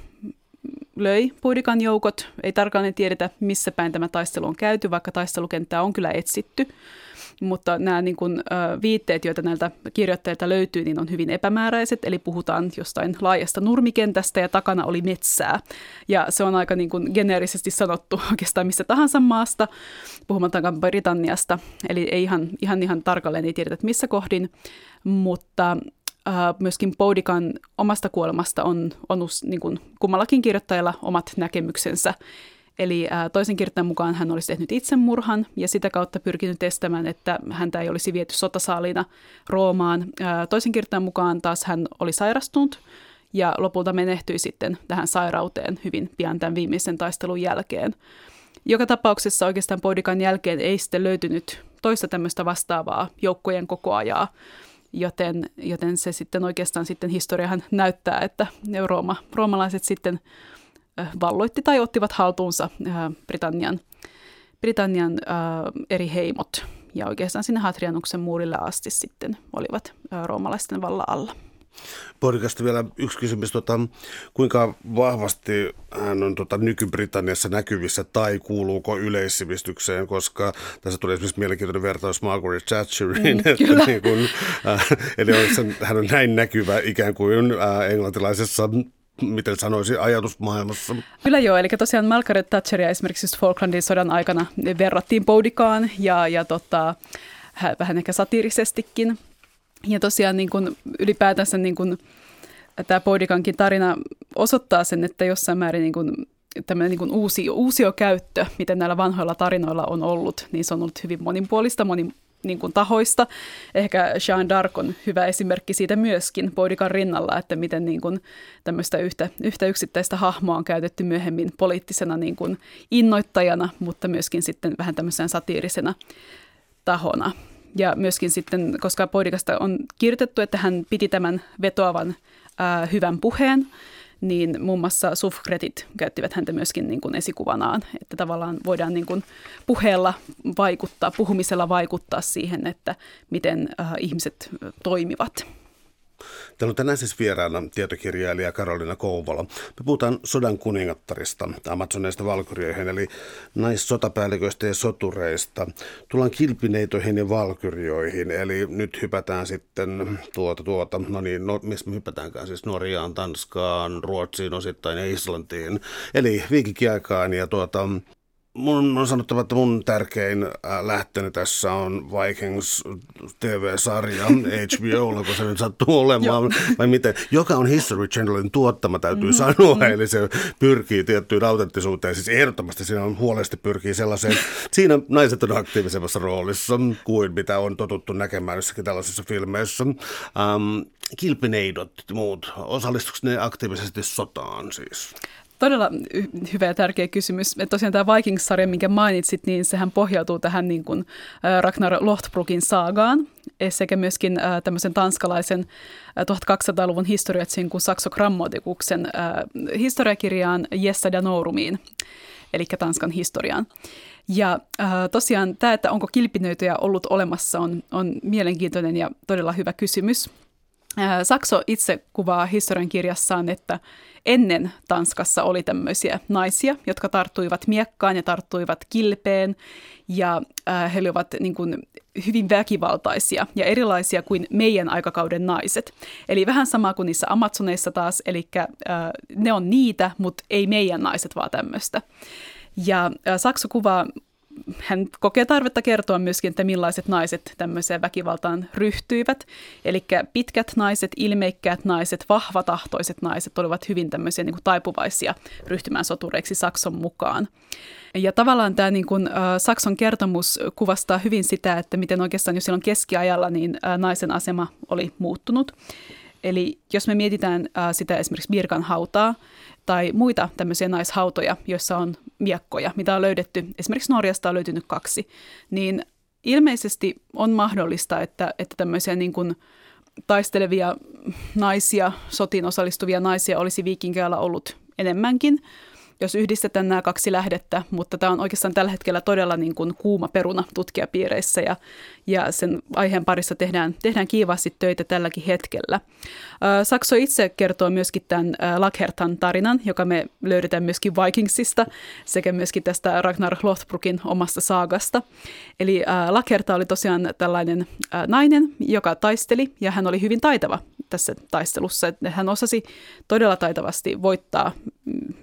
löi Puidikan joukot. Ei tarkalleen tiedetä, missä päin tämä taistelu on käyty, vaikka taistelukenttää on kyllä etsitty. mutta nämä niin kuin, viitteet, joita näiltä kirjoittajilta löytyy, niin on hyvin epämääräiset, eli puhutaan jostain laajasta nurmikentästä ja takana oli metsää. Ja se on aika niin kuin geneerisesti sanottu oikeastaan missä tahansa maasta, puhumattakaan Britanniasta, eli ei ihan, ihan, ihan tarkalleen ei tiedetä, missä kohdin, mutta myöskin Poudikan omasta kuolemasta on, on niin kuin kummallakin kirjoittajalla omat näkemyksensä. Eli toisen kirjoittajan mukaan hän olisi tehnyt itsemurhan ja sitä kautta pyrkinyt estämään, että häntä ei olisi viety sotasaalina Roomaan. Toisen kirjoittajan mukaan taas hän oli sairastunut ja lopulta menehtyi sitten tähän sairauteen hyvin pian tämän viimeisen taistelun jälkeen. Joka tapauksessa oikeastaan Poudikan jälkeen ei sitten löytynyt toista tämmöistä vastaavaa joukkojen kokoajaa, joten, joten se sitten oikeastaan sitten historiahan näyttää, että Rooma, roomalaiset sitten valloitti tai ottivat haltuunsa Britannian, Britannian eri heimot ja oikeastaan sinne Hadrianuksen muurille asti sitten olivat roomalaisten valla alla. Porikasta vielä yksi kysymys. Tota, kuinka vahvasti hän on tota, nyky-Britanniassa näkyvissä tai kuuluuko yleissivistykseen, koska tässä tuli esimerkiksi mielenkiintoinen vertaus Margaret Thatcheriin. Mm, että niin kun, äh, eli on, hän on näin näkyvä ikään kuin äh, englantilaisessa miten sanoisi, ajatusmaailmassa. Kyllä joo, eli tosiaan Margaret Thatcheria esimerkiksi just Falklandin sodan aikana verrattiin Poudikaan ja, ja tota, vähän ehkä satiirisestikin. Ja tosiaan niin kuin ylipäätänsä niin kuin, tämä Poudikankin tarina osoittaa sen, että jossain määrin niin kuin, tämmöinen niin kuin uusi, uusiokäyttö, miten näillä vanhoilla tarinoilla on ollut, niin se on ollut hyvin monipuolista, moni, niin kuin tahoista. Ehkä Jean d'Arc on hyvä esimerkki siitä myöskin Poudikan rinnalla, että miten niin kuin tämmöistä yhtä, yhtä yksittäistä hahmoa on käytetty myöhemmin poliittisena niin kuin innoittajana, mutta myöskin sitten vähän tämmöisenä satiirisena tahona. Ja myöskin sitten, koska Poidikasta on kirjoitettu, että hän piti tämän vetoavan ää, hyvän puheen, niin muun muassa sufkretit käyttivät häntä myöskin niin kuin esikuvanaan, että tavallaan voidaan niin kuin puheella vaikuttaa, puhumisella vaikuttaa siihen, että miten äh, ihmiset toimivat. Täällä on tänään siis vieraana tietokirjailija Karolina Kouvola. Me puhutaan sodan kuningattarista, Amazoneista valkyrioihin, eli naissotapäälliköistä ja sotureista. Tullaan kilpineitoihin ja valkyrioihin, eli nyt hypätään sitten tuota, tuota, no niin, no, missä me hypätäänkään, siis Norjaan, Tanskaan, Ruotsiin osittain ja Islantiin, eli viikikiaikaan ja tuota, Mun on sanottava, että mun tärkein äh, lähteeni tässä on Vikings TV-sarja HBOlla, kun se nyt sattuu olemaan, vai miten, joka on History Channelin tuottama, täytyy mm, sanoa, mm. eli se pyrkii tiettyyn autenttisuuteen, siis ehdottomasti siinä on huolesti pyrkii sellaiseen, siinä naiset on aktiivisemmassa roolissa kuin mitä on totuttu näkemään jossakin tällaisissa filmeissä. Ähm, kilpineidot ja muut, osallistuiko ne aktiivisesti sotaan siis? Todella hyvä ja tärkeä kysymys. Et tosiaan tämä Vikings-sarja, minkä mainitsit, niin sehän pohjautuu tähän niin kuin Ragnar Lothbrokin saagaan e, sekä myöskin tämmöisen tanskalaisen 1200-luvun historiatsin kuin Saxo Grammatikuksen historiakirjaan Jessa Danorumiin, eli Tanskan historiaan. Ja äh, tosiaan tämä, että onko kilpinöitöjä ollut olemassa, on, on mielenkiintoinen ja todella hyvä kysymys. Äh, Sakso itse kuvaa historian kirjassaan, että ennen Tanskassa oli tämmöisiä naisia, jotka tarttuivat miekkaan ja tarttuivat kilpeen ja äh, he olivat niin kuin, hyvin väkivaltaisia ja erilaisia kuin meidän aikakauden naiset. Eli vähän sama kuin niissä Amazoneissa taas, eli äh, ne on niitä, mutta ei meidän naiset vaan tämmöistä. Ja Sakso kuvaa hän kokee tarvetta kertoa myöskin, että millaiset naiset tämmöiseen väkivaltaan ryhtyivät. Eli pitkät naiset, ilmeikkäät naiset, vahvatahtoiset naiset olivat hyvin tämmöisiä niin kuin taipuvaisia ryhtymään sotureiksi Sakson mukaan. Ja tavallaan tämä niin kuin, äh, Sakson kertomus kuvastaa hyvin sitä, että miten oikeastaan jo silloin keskiajalla niin äh, naisen asema oli muuttunut. Eli jos me mietitään äh, sitä esimerkiksi Birkan hautaa, tai muita tämmöisiä naishautoja, joissa on miekkoja, mitä on löydetty, esimerkiksi Norjasta on löytynyt kaksi, niin ilmeisesti on mahdollista, että, että tämmöisiä niin kuin taistelevia naisia, sotiin osallistuvia naisia olisi viikinkealla ollut enemmänkin. Jos yhdistetään nämä kaksi lähdettä, mutta tämä on oikeastaan tällä hetkellä todella niin kuin kuuma peruna tutkijapiireissä ja, ja sen aiheen parissa tehdään, tehdään kiivaasti töitä tälläkin hetkellä. Sakso itse kertoo myöskin tämän Lakhertan tarinan, joka me löydetään myöskin Vikingsista sekä myöskin tästä Ragnar Lothbrokin omasta saagasta. Eli Lakherta oli tosiaan tällainen nainen, joka taisteli ja hän oli hyvin taitava tässä taistelussa. Hän osasi todella taitavasti voittaa mm,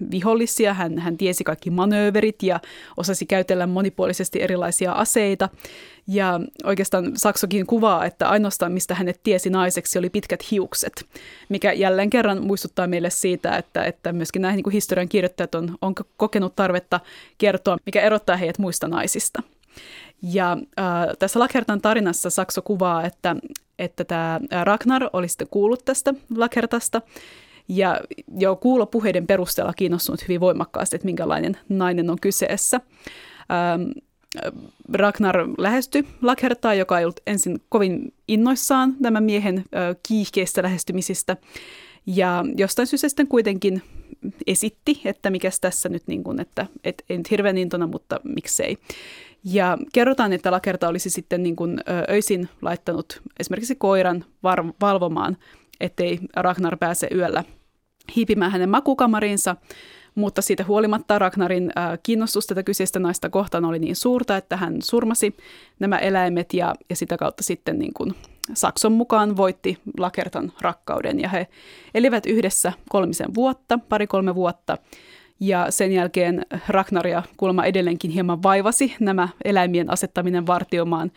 vihollisia, hän, hän tiesi kaikki manööverit ja osasi käytellä monipuolisesti erilaisia aseita. Ja oikeastaan Saksokin kuvaa, että ainoastaan mistä hänet tiesi naiseksi oli pitkät hiukset, mikä jälleen kerran muistuttaa meille siitä, että, että myöskin näihin niin historian kirjoittajat on, on kokenut tarvetta kertoa, mikä erottaa heidät muista naisista. Ja äh, tässä Lakertan tarinassa Sakso kuvaa, että, että tämä Ragnar oli sitten kuullut tästä Lakertasta ja jo kuulopuheiden perusteella kiinnostunut hyvin voimakkaasti, että minkälainen nainen on kyseessä. Ähm, Ragnar lähestyi Lakertaa, joka ei ollut ensin kovin innoissaan tämän miehen äh, kiihkeistä lähestymisistä. Ja jostain syystä sitten kuitenkin esitti, että mikä tässä nyt, niin kuin, että et, en hirveän intona, mutta miksei. Ja kerrotaan, että Lakerta olisi sitten niin kuin öisin laittanut esimerkiksi koiran var- valvomaan, ettei Ragnar pääse yöllä hiipimään hänen makukamariinsa, mutta siitä huolimatta Ragnarin kiinnostus tätä kyseistä naista kohtaan oli niin suurta, että hän surmasi nämä eläimet ja, ja sitä kautta sitten niin kuin Sakson mukaan voitti Lakertan rakkauden. Ja he elivät yhdessä kolmisen vuotta, pari-kolme vuotta. Ja sen jälkeen Ragnaria kuulemma edelleenkin hieman vaivasi nämä eläimien asettaminen vartiomaan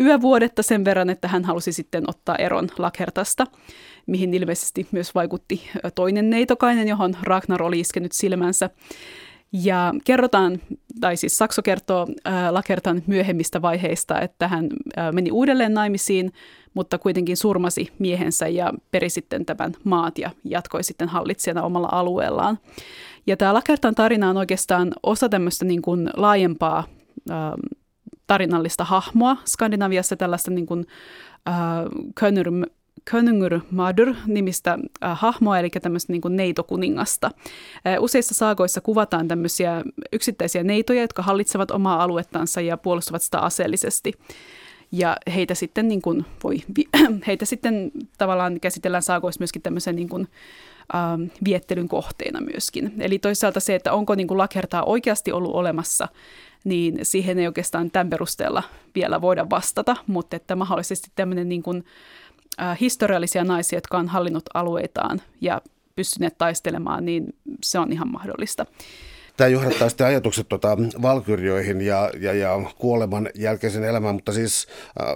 yövuodetta sen verran, että hän halusi sitten ottaa eron Lakhertasta, mihin ilmeisesti myös vaikutti toinen neitokainen, johon Ragnar oli iskenyt silmänsä. Ja kerrotaan, tai siis Sakso kertoo äh, Lakertan myöhemmistä vaiheista, että hän äh, meni uudelleen naimisiin, mutta kuitenkin surmasi miehensä ja peri sitten tämän maat ja jatkoi sitten hallitsijana omalla alueellaan. Ja tämä Lakertan tarina on oikeastaan osa tämmöistä niin kuin laajempaa äh, tarinallista hahmoa Skandinaviassa, tällaista niin kuin, äh, Könungur Madur nimistä äh, hahmoa, eli tämmöistä niin kuin neitokuningasta. Äh, useissa saagoissa kuvataan tämmöisiä yksittäisiä neitoja, jotka hallitsevat omaa aluettansa ja puolustavat sitä aseellisesti. Ja heitä sitten, niin kuin voi, heitä sitten tavallaan käsitellään saagoissa myöskin tämmöisen niin kuin, ähm, viettelyn kohteena myöskin. Eli toisaalta se, että onko niin kuin lakertaa oikeasti ollut olemassa, niin siihen ei oikeastaan tämän perusteella vielä voida vastata, mutta että mahdollisesti tämmöinen niin kuin, historiallisia naisia, jotka on hallinnut alueitaan ja pystyneet taistelemaan, niin se on ihan mahdollista. Tämä johdattaa sitten ajatukset tuota, valkyrjoihin ja, ja, ja kuoleman jälkeisen elämään, mutta siis äh,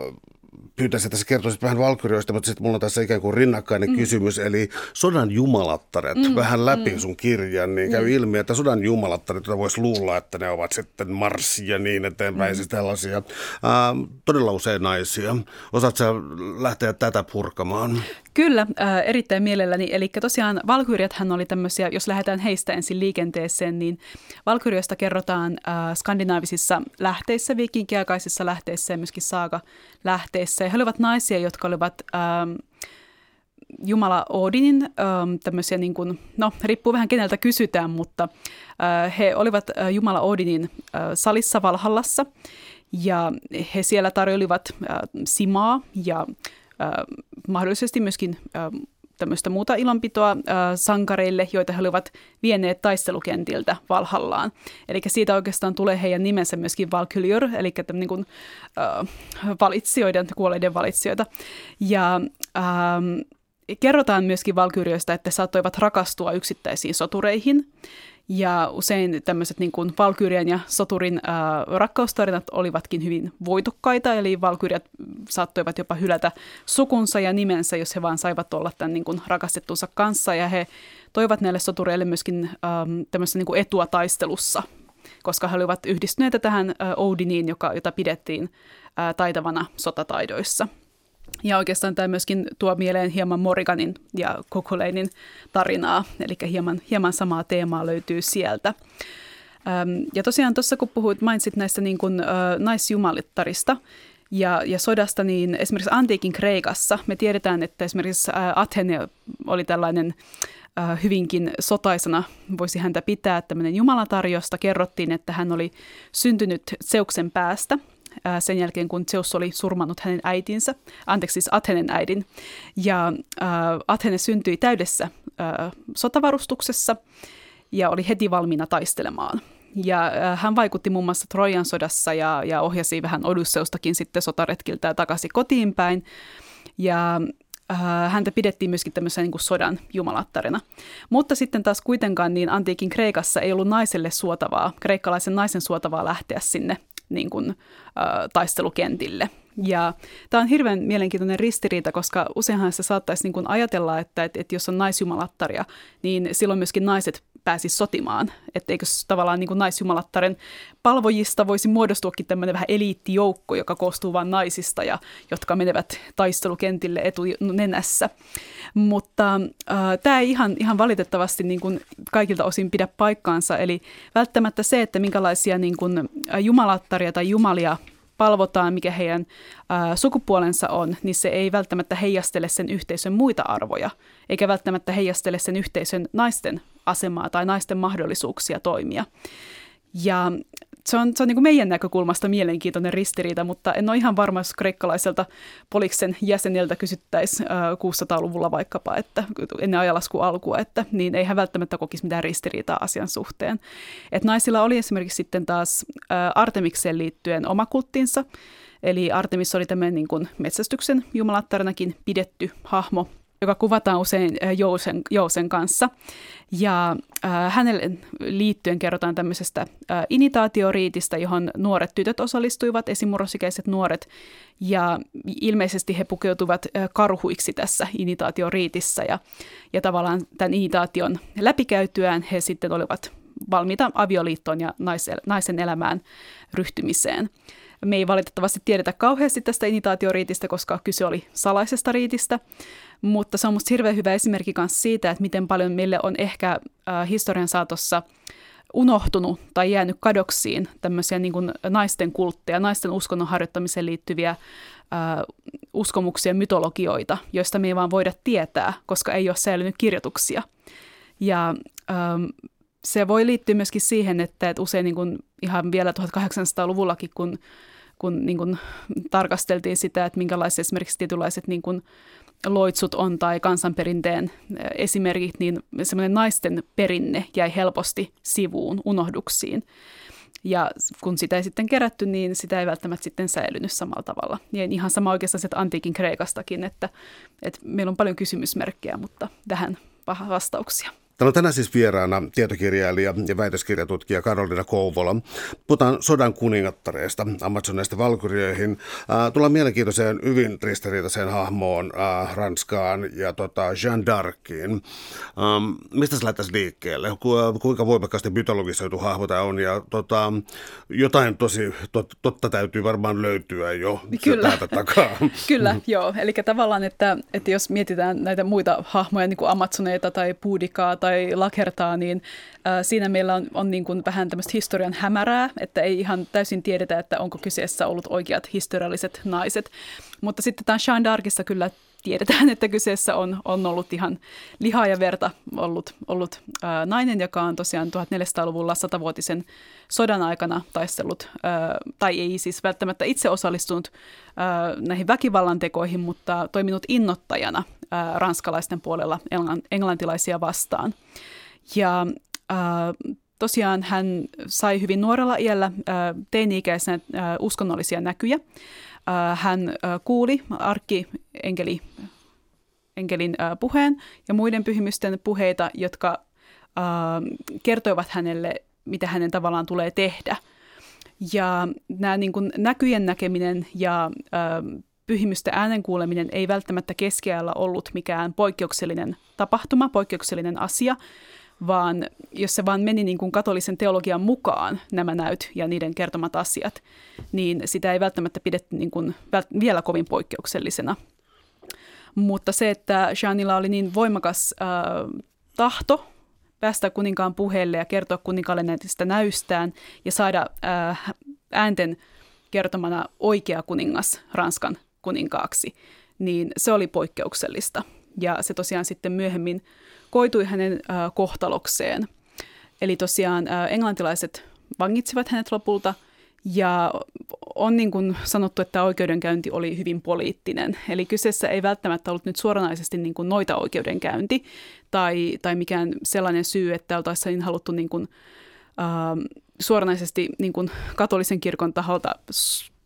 pyytäisin, että sä kertoisit vähän Valkyrioista, mutta sitten mulla on tässä ikään kuin rinnakkainen mm. kysymys, eli sodan jumalattaret, mm. vähän läpi mm. sun kirjan, niin käy mm. ilmi, että sodan jumalattaret, joita voisi luulla, että ne ovat sitten Mars ja niin eteenpäin, mm. siis tällaisia, äh, todella usein naisia. Osaatko lähteä tätä purkamaan? Kyllä, äh, erittäin mielelläni. Eli tosiaan valkyriathan oli tämmöisiä, jos lähdetään heistä ensin liikenteeseen, niin valkyrioista kerrotaan äh, skandinaavisissa lähteissä, viikinkiaikaisissa lähteissä ja myöskin saaga-lähteissä. Ja he olivat naisia, jotka olivat... Ähm, Jumala Odinin ähm, tämmöisiä, niin kuin, no riippuu vähän keneltä kysytään, mutta äh, he olivat äh, Jumala Odinin äh, salissa Valhallassa ja he siellä tarjolivat äh, simaa ja mahdollisesti myöskin tämmöistä muuta ilonpitoa sankareille, joita he olivat vieneet taistelukentiltä Valhallaan. Eli siitä oikeastaan tulee heidän nimensä myöskin Valkylior, eli niin kuin, äh, valitsijoiden, kuolleiden valitsijoita. Ja ähm, kerrotaan myöskin Valkyrioista, että saattoivat rakastua yksittäisiin sotureihin. Ja usein tämmöiset niin kuin Valkyrian ja Soturin ää, rakkaustarinat olivatkin hyvin voitokkaita, eli Valkyriat saattoivat jopa hylätä sukunsa ja nimensä, jos he vaan saivat olla tämän niin kuin rakastettunsa kanssa. Ja he toivat näille sotureille myöskin äm, tämmöistä niin kuin etua taistelussa, koska he olivat yhdistyneitä tähän ää, Odiniin, joka, jota pidettiin ää, taitavana sotataidoissa. Ja oikeastaan tämä myöskin tuo mieleen hieman Morganin ja Kokoleinin tarinaa, eli hieman, hieman samaa teemaa löytyy sieltä. Ja tosiaan tuossa kun puhuit, mainitsit näistä niin kuin, naisjumalittarista ja, ja sodasta, niin esimerkiksi antiikin Kreikassa me tiedetään, että esimerkiksi Athene oli tällainen hyvinkin sotaisena voisi häntä pitää tämmöinen jumalatarjosta. Kerrottiin, että hän oli syntynyt Zeuksen päästä sen jälkeen, kun Zeus oli surmannut hänen äitinsä, anteeksi siis Athenen äidin. Ja äh, Athene syntyi täydessä äh, sotavarustuksessa ja oli heti valmiina taistelemaan. Ja hän vaikutti muun muassa Trojan sodassa ja, ja ohjasi vähän Odysseustakin sitten sotaretkiltä takaisin kotiin päin. Ja äh, häntä pidettiin myöskin tämmöisenä niin sodan jumalattarina. Mutta sitten taas kuitenkaan niin antiikin Kreikassa ei ollut naiselle suotavaa, kreikkalaisen naisen suotavaa lähteä sinne niin kuin, äh, taistelukentille. Ja tämä on hirveän mielenkiintoinen ristiriita, koska useinhan se saattaisi niin kuin ajatella, että, että, että jos on naisjumalattaria, niin silloin myöskin naiset pääsisi sotimaan. Että eikö tavallaan niin kuin naisjumalattaren palvojista voisi muodostuakin tämmöinen vähän eliittijoukko, joka koostuu vain naisista ja jotka menevät taistelukentille etunenässä. Mutta äh, tämä ei ihan, ihan valitettavasti niin kuin kaikilta osin pidä paikkaansa. Eli välttämättä se, että minkälaisia niin kuin jumalattaria tai jumalia palvotaan, mikä heidän ää, sukupuolensa on, niin se ei välttämättä heijastele sen yhteisön muita arvoja, eikä välttämättä heijastele sen yhteisön naisten asemaa tai naisten mahdollisuuksia toimia. Ja se on, se on niin meidän näkökulmasta mielenkiintoinen ristiriita, mutta en ole ihan varma, jos kreikkalaiselta poliksen jäseniltä kysyttäisiin 600-luvulla vaikkapa, että ennen ajalasku alkua, että niin ei hän välttämättä kokisi mitään ristiriitaa asian suhteen. Et naisilla oli esimerkiksi sitten taas Artemikseen liittyen oma kulttinsa, Eli Artemis oli tämmöinen niin kuin metsästyksen jumalattarinakin pidetty hahmo, joka kuvataan usein Jousen, Jousen kanssa. Ja äh, hänelle liittyen kerrotaan tämmöisestä äh, initaatioriitistä, johon nuoret tytöt osallistuivat, esimurrosikäiset nuoret, ja ilmeisesti he pukeutuvat äh, karhuiksi tässä initaatioriitissä, ja, ja tavallaan tämän initaation läpikäytyään he sitten olivat valmiita avioliittoon ja naisen elämään ryhtymiseen. Me ei valitettavasti tiedetä kauheasti tästä initaatioriitistä, koska kyse oli salaisesta riitistä, mutta se on minusta hirveän hyvä esimerkki myös siitä, että miten paljon meille on ehkä äh, historian saatossa unohtunut tai jäänyt kadoksiin tämmöisiä niin kuin naisten kultteja, naisten uskonnon harjoittamiseen liittyviä äh, uskomuksia, mytologioita, joista me ei vaan voida tietää, koska ei ole säilynyt kirjoituksia. Ja ähm, se voi liittyä myöskin siihen, että, että usein niin kuin ihan vielä 1800-luvullakin, kun, kun niin kuin tarkasteltiin sitä, että minkälaiset esimerkiksi tietynlaiset niin kuin loitsut on tai kansanperinteen esimerkit, niin semmoinen naisten perinne jäi helposti sivuun, unohduksiin. Ja kun sitä ei sitten kerätty, niin sitä ei välttämättä sitten säilynyt samalla tavalla. Ja ihan sama oikeastaan se antiikin Kreikastakin, että, että meillä on paljon kysymysmerkkejä, mutta tähän vastauksia. Täällä on tänään siis vieraana tietokirjailija ja väitöskirjatutkija Karolina Kouvola. Puhutaan sodan kuningattareista Amazoneista valkyrioihin. Äh, tullaan mielenkiintoiseen, hyvin ristiriitaiseen hahmoon äh, Ranskaan ja tota, Jean d'Arciin. Ähm, mistä se lähtäisi liikkeelle? Ku, kuinka voimakkaasti mytologisoitu hahmo tämä on? Ja tota, jotain tosi tot, totta täytyy varmaan löytyä jo Kyllä. täältä takaa. Kyllä, joo. Eli tavallaan, että, että jos mietitään näitä muita hahmoja, niin kuin Amazoneita tai Puudikaa tai tai lakertaa, niin siinä meillä on, on niin kuin vähän tämmöistä historian hämärää, että ei ihan täysin tiedetä, että onko kyseessä ollut oikeat historialliset naiset. Mutta sitten tämä Jean d'Arcissa kyllä tiedetään, että kyseessä on, on ollut ihan lihaa ja verta ollut, ollut ää, nainen, joka on tosiaan 1400-luvulla satavuotisen sodan aikana taistellut, ää, tai ei siis välttämättä itse osallistunut ää, näihin väkivallan tekoihin, mutta toiminut innottajana ranskalaisten puolella englantilaisia vastaan. Ja tosiaan hän sai hyvin nuorella iällä teini-ikäisenä uskonnollisia näkyjä. Hän kuuli arkkienkeli enkelin puheen ja muiden pyhimysten puheita, jotka kertoivat hänelle, mitä hänen tavallaan tulee tehdä. Ja nämä niin kuin näkyjen näkeminen ja pyhimysten äänen kuuleminen ei välttämättä keskiajalla ollut mikään poikkeuksellinen tapahtuma, poikkeuksellinen asia, vaan jos se vaan meni niin kuin katolisen teologian mukaan nämä näyt ja niiden kertomat asiat, niin sitä ei välttämättä pidetty niin kuin vielä kovin poikkeuksellisena. Mutta se, että Jeanilla oli niin voimakas äh, tahto päästä kuninkaan puheelle ja kertoa kuninkaalle näistä näystään ja saada äh, äänten kertomana oikea kuningas Ranskan kuninkaaksi, niin se oli poikkeuksellista. Ja se tosiaan sitten myöhemmin koitui hänen äh, kohtalokseen. Eli tosiaan äh, englantilaiset vangitsivat hänet lopulta ja on niin kuin sanottu, että oikeudenkäynti oli hyvin poliittinen. Eli kyseessä ei välttämättä ollut nyt suoranaisesti niin kuin noita oikeudenkäynti tai, tai mikään sellainen syy, että oltaisiin haluttu niin kuin, äh, suoranaisesti niin kuin katolisen kirkon taholta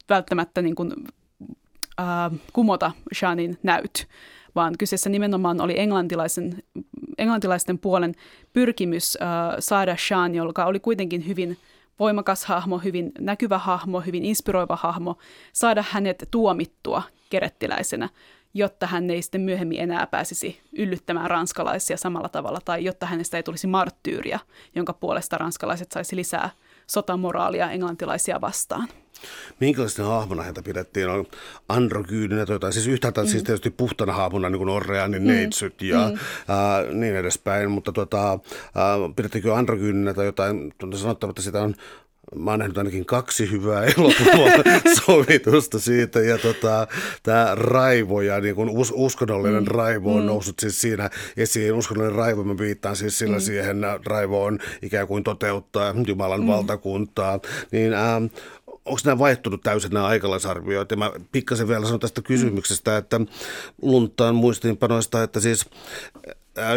välttämättä niin kuin, äh, kumota Shanin näyt, vaan kyseessä nimenomaan oli englantilaisen, englantilaisten puolen pyrkimys äh, saada Shan, joka oli kuitenkin hyvin voimakas hahmo, hyvin näkyvä hahmo, hyvin inspiroiva hahmo, saada hänet tuomittua kerettiläisenä, jotta hän ei sitten myöhemmin enää pääsisi yllyttämään ranskalaisia samalla tavalla, tai jotta hänestä ei tulisi marttyyriä, jonka puolesta ranskalaiset saisi lisää sotamoraalia englantilaisia vastaan. Minkälaisena hahmona häntä pidettiin? On androgyyninen, tai siis yhtäältä mm. siis tietysti puhtana hahmona, niin kuin Orreanin mm. neitsyt ja mm. äh, niin edespäin, mutta tota, äh, pidettiinkö androgyyninen tai jotain, sanottamatta sitä on Mä oon nähnyt ainakin kaksi hyvää elokuvaa sovitusta siitä, ja tota, tämä raivo ja niin kun us, uskonnollinen mm. raivo on mm. noussut siis siinä esiin. Uskonnollinen raivo, mä viittaan siis sillä mm. siihen raivoon ikään kuin toteuttaa Jumalan mm. valtakuntaa. Niin ähm, onko nämä vaihtunut täysin nämä aikalaisarvioit? Ja mä pikkasen vielä sanon tästä kysymyksestä, että luntaan muistiinpanoista, että siis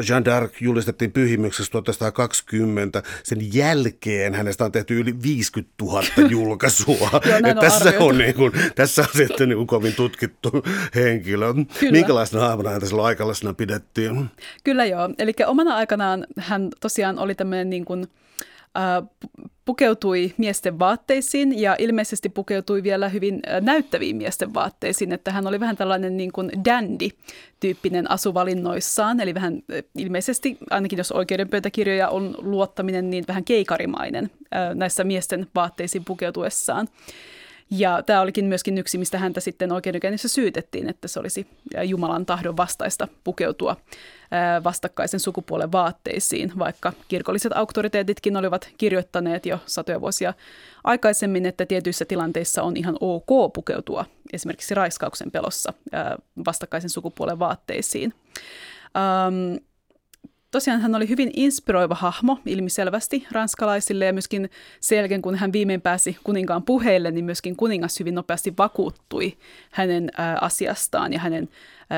Jean d'Arc julistettiin pyhimykseksi 1920. Sen jälkeen hänestä on tehty yli 50 000 julkaisua. Joo, tässä, on niin kuin, tässä on sitten niin kuin kovin tutkittu henkilö. Kyllä. Minkälaisena hahmona häntä silloin aikalaisena pidettiin? Kyllä joo. Eli omana aikanaan hän tosiaan oli tämmöinen niin kuin, pukeutui miesten vaatteisiin ja ilmeisesti pukeutui vielä hyvin näyttäviin miesten vaatteisiin, että hän oli vähän tällainen niin kuin dandy-tyyppinen asuvalinnoissaan, eli vähän ilmeisesti, ainakin jos oikeudenpöytäkirjoja on luottaminen, niin vähän keikarimainen näissä miesten vaatteisiin pukeutuessaan. Ja tämä olikin myöskin yksi, mistä häntä sitten oikeudenkäynnissä syytettiin, että se olisi Jumalan tahdon vastaista pukeutua vastakkaisen sukupuolen vaatteisiin, vaikka kirkolliset auktoriteetitkin olivat kirjoittaneet jo satoja vuosia aikaisemmin, että tietyissä tilanteissa on ihan ok pukeutua esimerkiksi raiskauksen pelossa vastakkaisen sukupuolen vaatteisiin. Tosiaan hän oli hyvin inspiroiva hahmo ilmiselvästi ranskalaisille ja myöskin sen kun hän viimein pääsi kuninkaan puheille, niin myöskin kuningas hyvin nopeasti vakuuttui hänen asiastaan ja hänen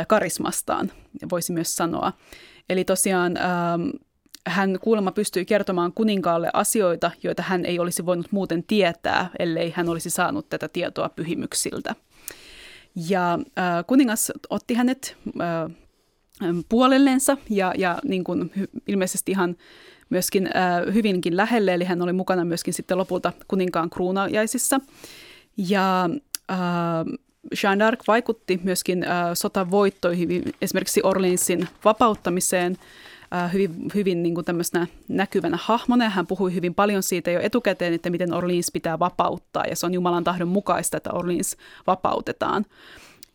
karismastaan, voisi myös sanoa. Eli tosiaan hän kuulemma pystyi kertomaan kuninkaalle asioita, joita hän ei olisi voinut muuten tietää, ellei hän olisi saanut tätä tietoa pyhimyksiltä. Ja kuningas otti hänet puolellensa ja, ja niin kuin ilmeisesti ihan myöskin äh, hyvinkin lähelle, eli hän oli mukana myöskin sitten lopulta kuninkaan kruunajaisissa. Ja äh, Jeanne d'Arc vaikutti myöskin äh, sotavoittoihin, esimerkiksi Orleansin vapauttamiseen äh, hyvin, hyvin niin kuin tämmöisenä näkyvänä hahmona. Ja hän puhui hyvin paljon siitä jo etukäteen, että miten Orleans pitää vapauttaa, ja se on Jumalan tahdon mukaista, että Orleans vapautetaan.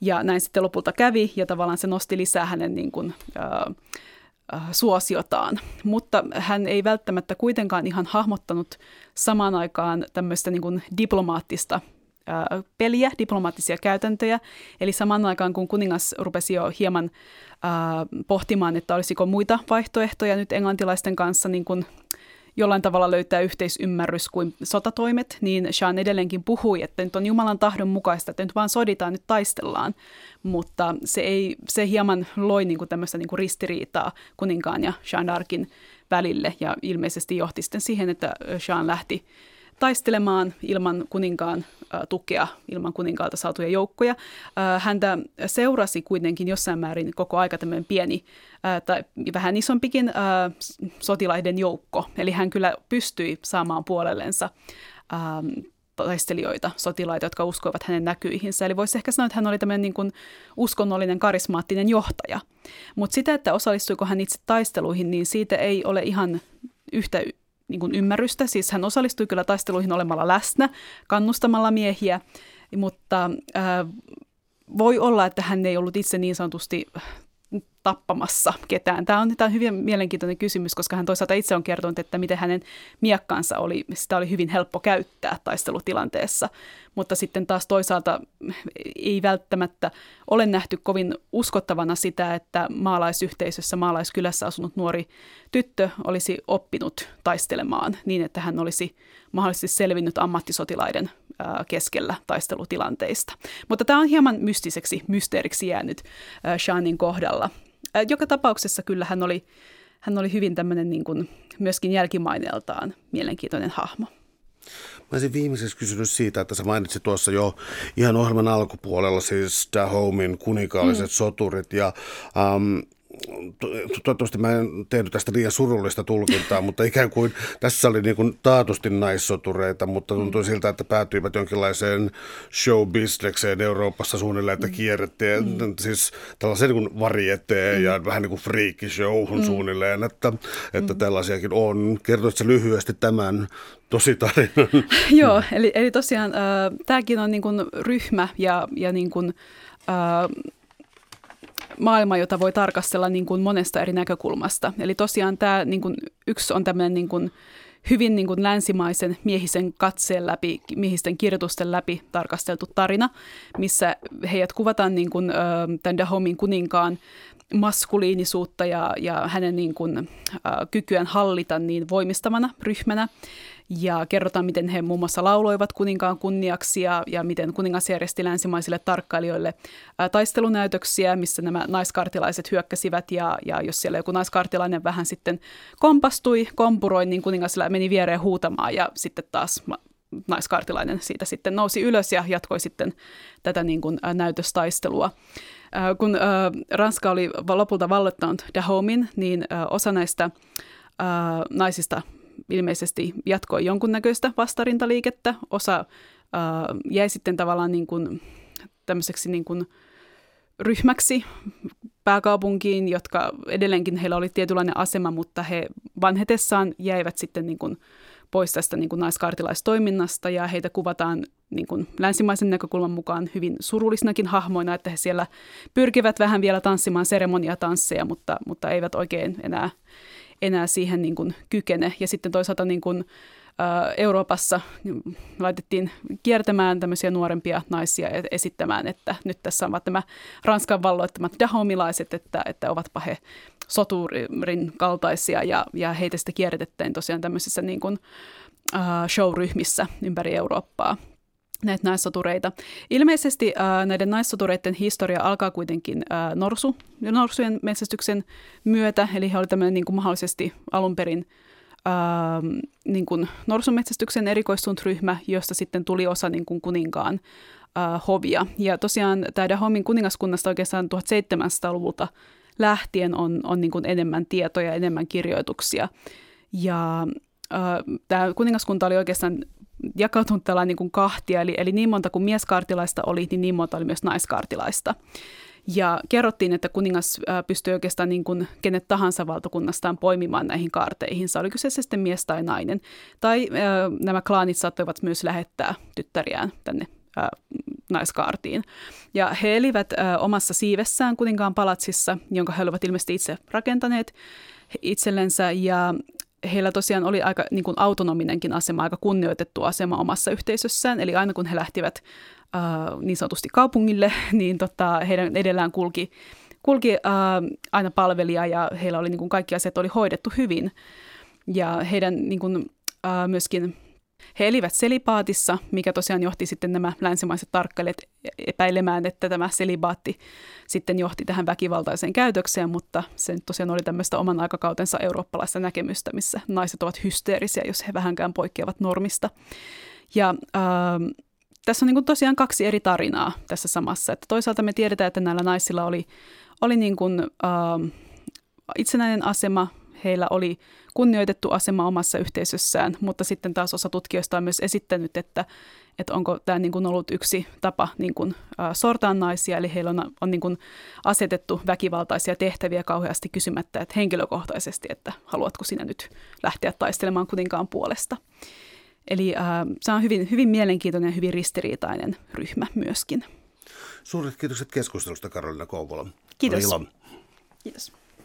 Ja näin sitten lopulta kävi ja tavallaan se nosti lisää hänen niin kuin, äh, suosiotaan. Mutta hän ei välttämättä kuitenkaan ihan hahmottanut samaan aikaan tämmöistä niin kuin diplomaattista äh, peliä, diplomaattisia käytäntöjä. Eli samaan aikaan, kun kuningas rupesi jo hieman äh, pohtimaan, että olisiko muita vaihtoehtoja nyt englantilaisten kanssa niin kuin jollain tavalla löytää yhteisymmärrys kuin sotatoimet, niin Sean edelleenkin puhui, että nyt on Jumalan tahdon mukaista, että nyt vaan soditaan, nyt taistellaan. Mutta se, ei, se hieman loi niin kuin tämmöistä niin kuin ristiriitaa kuninkaan ja Jean d'Arcin välille ja ilmeisesti johti sitten siihen, että Jean lähti taistelemaan ilman kuninkaan tukea, ilman kuninkaalta saatuja joukkoja. Häntä seurasi kuitenkin jossain määrin koko aika tämmöinen pieni tai vähän isompikin sotilaiden joukko. Eli hän kyllä pystyi saamaan puolellensa taistelijoita, sotilaita, jotka uskoivat hänen näkyihinsä. Eli voisi ehkä sanoa, että hän oli tämmöinen niin kuin uskonnollinen, karismaattinen johtaja. Mutta sitä, että osallistuiko hän itse taisteluihin, niin siitä ei ole ihan yhtä niin kuin ymmärrystä. Siis hän osallistui kyllä taisteluihin olemalla läsnä, kannustamalla miehiä, mutta äh, voi olla, että hän ei ollut itse niin sanotusti tappamassa ketään? Tämä on, tämä on hyvin mielenkiintoinen kysymys, koska hän toisaalta itse on kertonut, että miten hänen miakkansa oli, sitä oli hyvin helppo käyttää taistelutilanteessa, mutta sitten taas toisaalta ei välttämättä ole nähty kovin uskottavana sitä, että maalaisyhteisössä, maalaiskylässä asunut nuori tyttö olisi oppinut taistelemaan niin, että hän olisi mahdollisesti selvinnyt ammattisotilaiden keskellä taistelutilanteista. Mutta tämä on hieman mystiseksi, mysteeriksi jäänyt Shanin kohdalla. Joka tapauksessa kyllä hän oli, hän oli hyvin tämmöinen niin kuin myöskin jälkimaineeltaan mielenkiintoinen hahmo. Mä olisin viimeisessä kysynyt siitä, että sä mainitsit tuossa jo ihan ohjelman alkupuolella siis Dahomin kuninkaalliset mm. soturit ja um, toivottavasti mä en tehnyt tästä liian surullista tulkintaa, mutta ikään kuin tässä oli niin kuin taatusti naissotureita, mutta tuntui siltä, että päätyivät jonkinlaiseen show-bisnekseen Euroopassa suunnilleen, että kierrettiin mm. siis tällaisen niin kuin varieteen mm. ja vähän niin kuin freakishowhun mm. suunnilleen, että, että mm. tällaisiakin on. Kertoitko lyhyesti tämän tosi tarinan? Joo, eli, eli tosiaan äh, tämäkin on niin kuin ryhmä ja, ja niin kuin, äh, maailma, jota voi tarkastella niin kuin monesta eri näkökulmasta. Eli tosiaan tämä niin kuin, yksi on tämmöinen niin kuin, hyvin niin kuin länsimaisen miehisen katseen läpi, miehisten kirjoitusten läpi tarkasteltu tarina, missä heidät kuvataan niin kuin, tämän Dahomin kuninkaan maskuliinisuutta ja, ja hänen niin kuin, kykyään hallita niin voimistavana ryhmänä ja kerrotaan, miten he muun muassa lauloivat kuninkaan kunniaksi ja, ja miten kuningas järjesti länsimaisille tarkkailijoille ää, taistelunäytöksiä, missä nämä naiskartilaiset hyökkäsivät ja, ja jos siellä joku naiskartilainen vähän sitten kompastui, kompuroi, niin kuningas meni viereen huutamaan ja sitten taas naiskartilainen siitä sitten nousi ylös ja jatkoi sitten tätä niin kuin, näytöstaistelua. kun Ranska oli lopulta vallottanut Dahomin, niin osa näistä naisista ilmeisesti jatkoi jonkunnäköistä vastarintaliikettä. Osa äh, jäi sitten tavallaan niin kuin, tämmöiseksi niin kuin ryhmäksi pääkaupunkiin, jotka edelleenkin heillä oli tietynlainen asema, mutta he vanhetessaan jäivät sitten niin kuin pois tästä niin kuin naiskartilaistoiminnasta ja heitä kuvataan niin kuin länsimaisen näkökulman mukaan hyvin surullisinakin hahmoina, että he siellä pyrkivät vähän vielä tanssimaan seremoniatansseja, mutta, mutta eivät oikein enää enää siihen niin kuin kykene. Ja sitten toisaalta niin kuin, Euroopassa niin laitettiin kiertämään tämmöisiä nuorempia naisia esittämään, että nyt tässä ovat nämä Ranskan valloittamat dahomilaiset, että, että ovatpa he soturin kaltaisia ja, ja heitä sitten kierrätettiin tosiaan tämmöisissä niin kuin, showryhmissä ympäri Eurooppaa näitä naissotureita. Ilmeisesti äh, näiden naissotureiden historia alkaa kuitenkin äh, norsu, norsujen metsästyksen myötä, eli he olivat niin kuin mahdollisesti alun perin äh, niin kuin norsumetsästyksen erikoistunut ryhmä, josta sitten tuli osa niin kuin kuninkaan äh, hovia. Ja tosiaan tämä Dahomin kuningaskunnasta oikeastaan 1700-luvulta lähtien on, on niin kuin enemmän tietoja, enemmän kirjoituksia. Ja äh, tämä kuningaskunta oli oikeastaan jakautunut tällä niin kuin kahtia, eli, eli niin monta kuin mieskartilaista oli, niin niin monta oli myös naiskartilaista. Ja kerrottiin, että kuningas pystyi oikeastaan niin kuin kenet tahansa valtakunnastaan poimimaan näihin kaarteihin, oli kyseessä sitten mies tai nainen. Tai äh, nämä klaanit saattoivat myös lähettää tyttäriään tänne äh, naiskaartiin. Ja he elivät äh, omassa siivessään kuninkaan palatsissa, jonka he olivat ilmeisesti itse rakentaneet itsellensä. Ja heillä tosiaan oli aika niin kuin autonominenkin asema, aika kunnioitettu asema omassa yhteisössään. Eli aina kun he lähtivät äh, niin sanotusti kaupungille, niin tota, heidän edellään kulki, kulki äh, aina palvelija ja heillä oli niin kuin kaikki asiat oli hoidettu hyvin. Ja heidän niin kuin, äh, myöskin he elivät selipaatissa, mikä tosiaan johti sitten nämä länsimaiset tarkkailijat epäilemään, että tämä selibaatti sitten johti tähän väkivaltaiseen käytökseen, mutta se tosiaan oli tämmöistä oman aikakautensa eurooppalaista näkemystä, missä naiset ovat hysteerisiä, jos he vähänkään poikkeavat normista. Ja äh, tässä on niin tosiaan kaksi eri tarinaa tässä samassa. Että toisaalta me tiedetään, että näillä naisilla oli, oli niin kuin, äh, itsenäinen asema, heillä oli kunnioitettu asema omassa yhteisössään, mutta sitten taas osa tutkijoista on myös esittänyt, että, että onko tämä niin kuin ollut yksi tapa niin kuin, sortaa naisia, eli heillä on, on niin kuin asetettu väkivaltaisia tehtäviä kauheasti kysymättä että henkilökohtaisesti, että haluatko sinä nyt lähteä taistelemaan kuninkaan puolesta. Eli äh, se on hyvin, hyvin mielenkiintoinen ja hyvin ristiriitainen ryhmä myöskin. Suuret kiitokset keskustelusta Karolina Kouvola. Kiitos. Kiitos.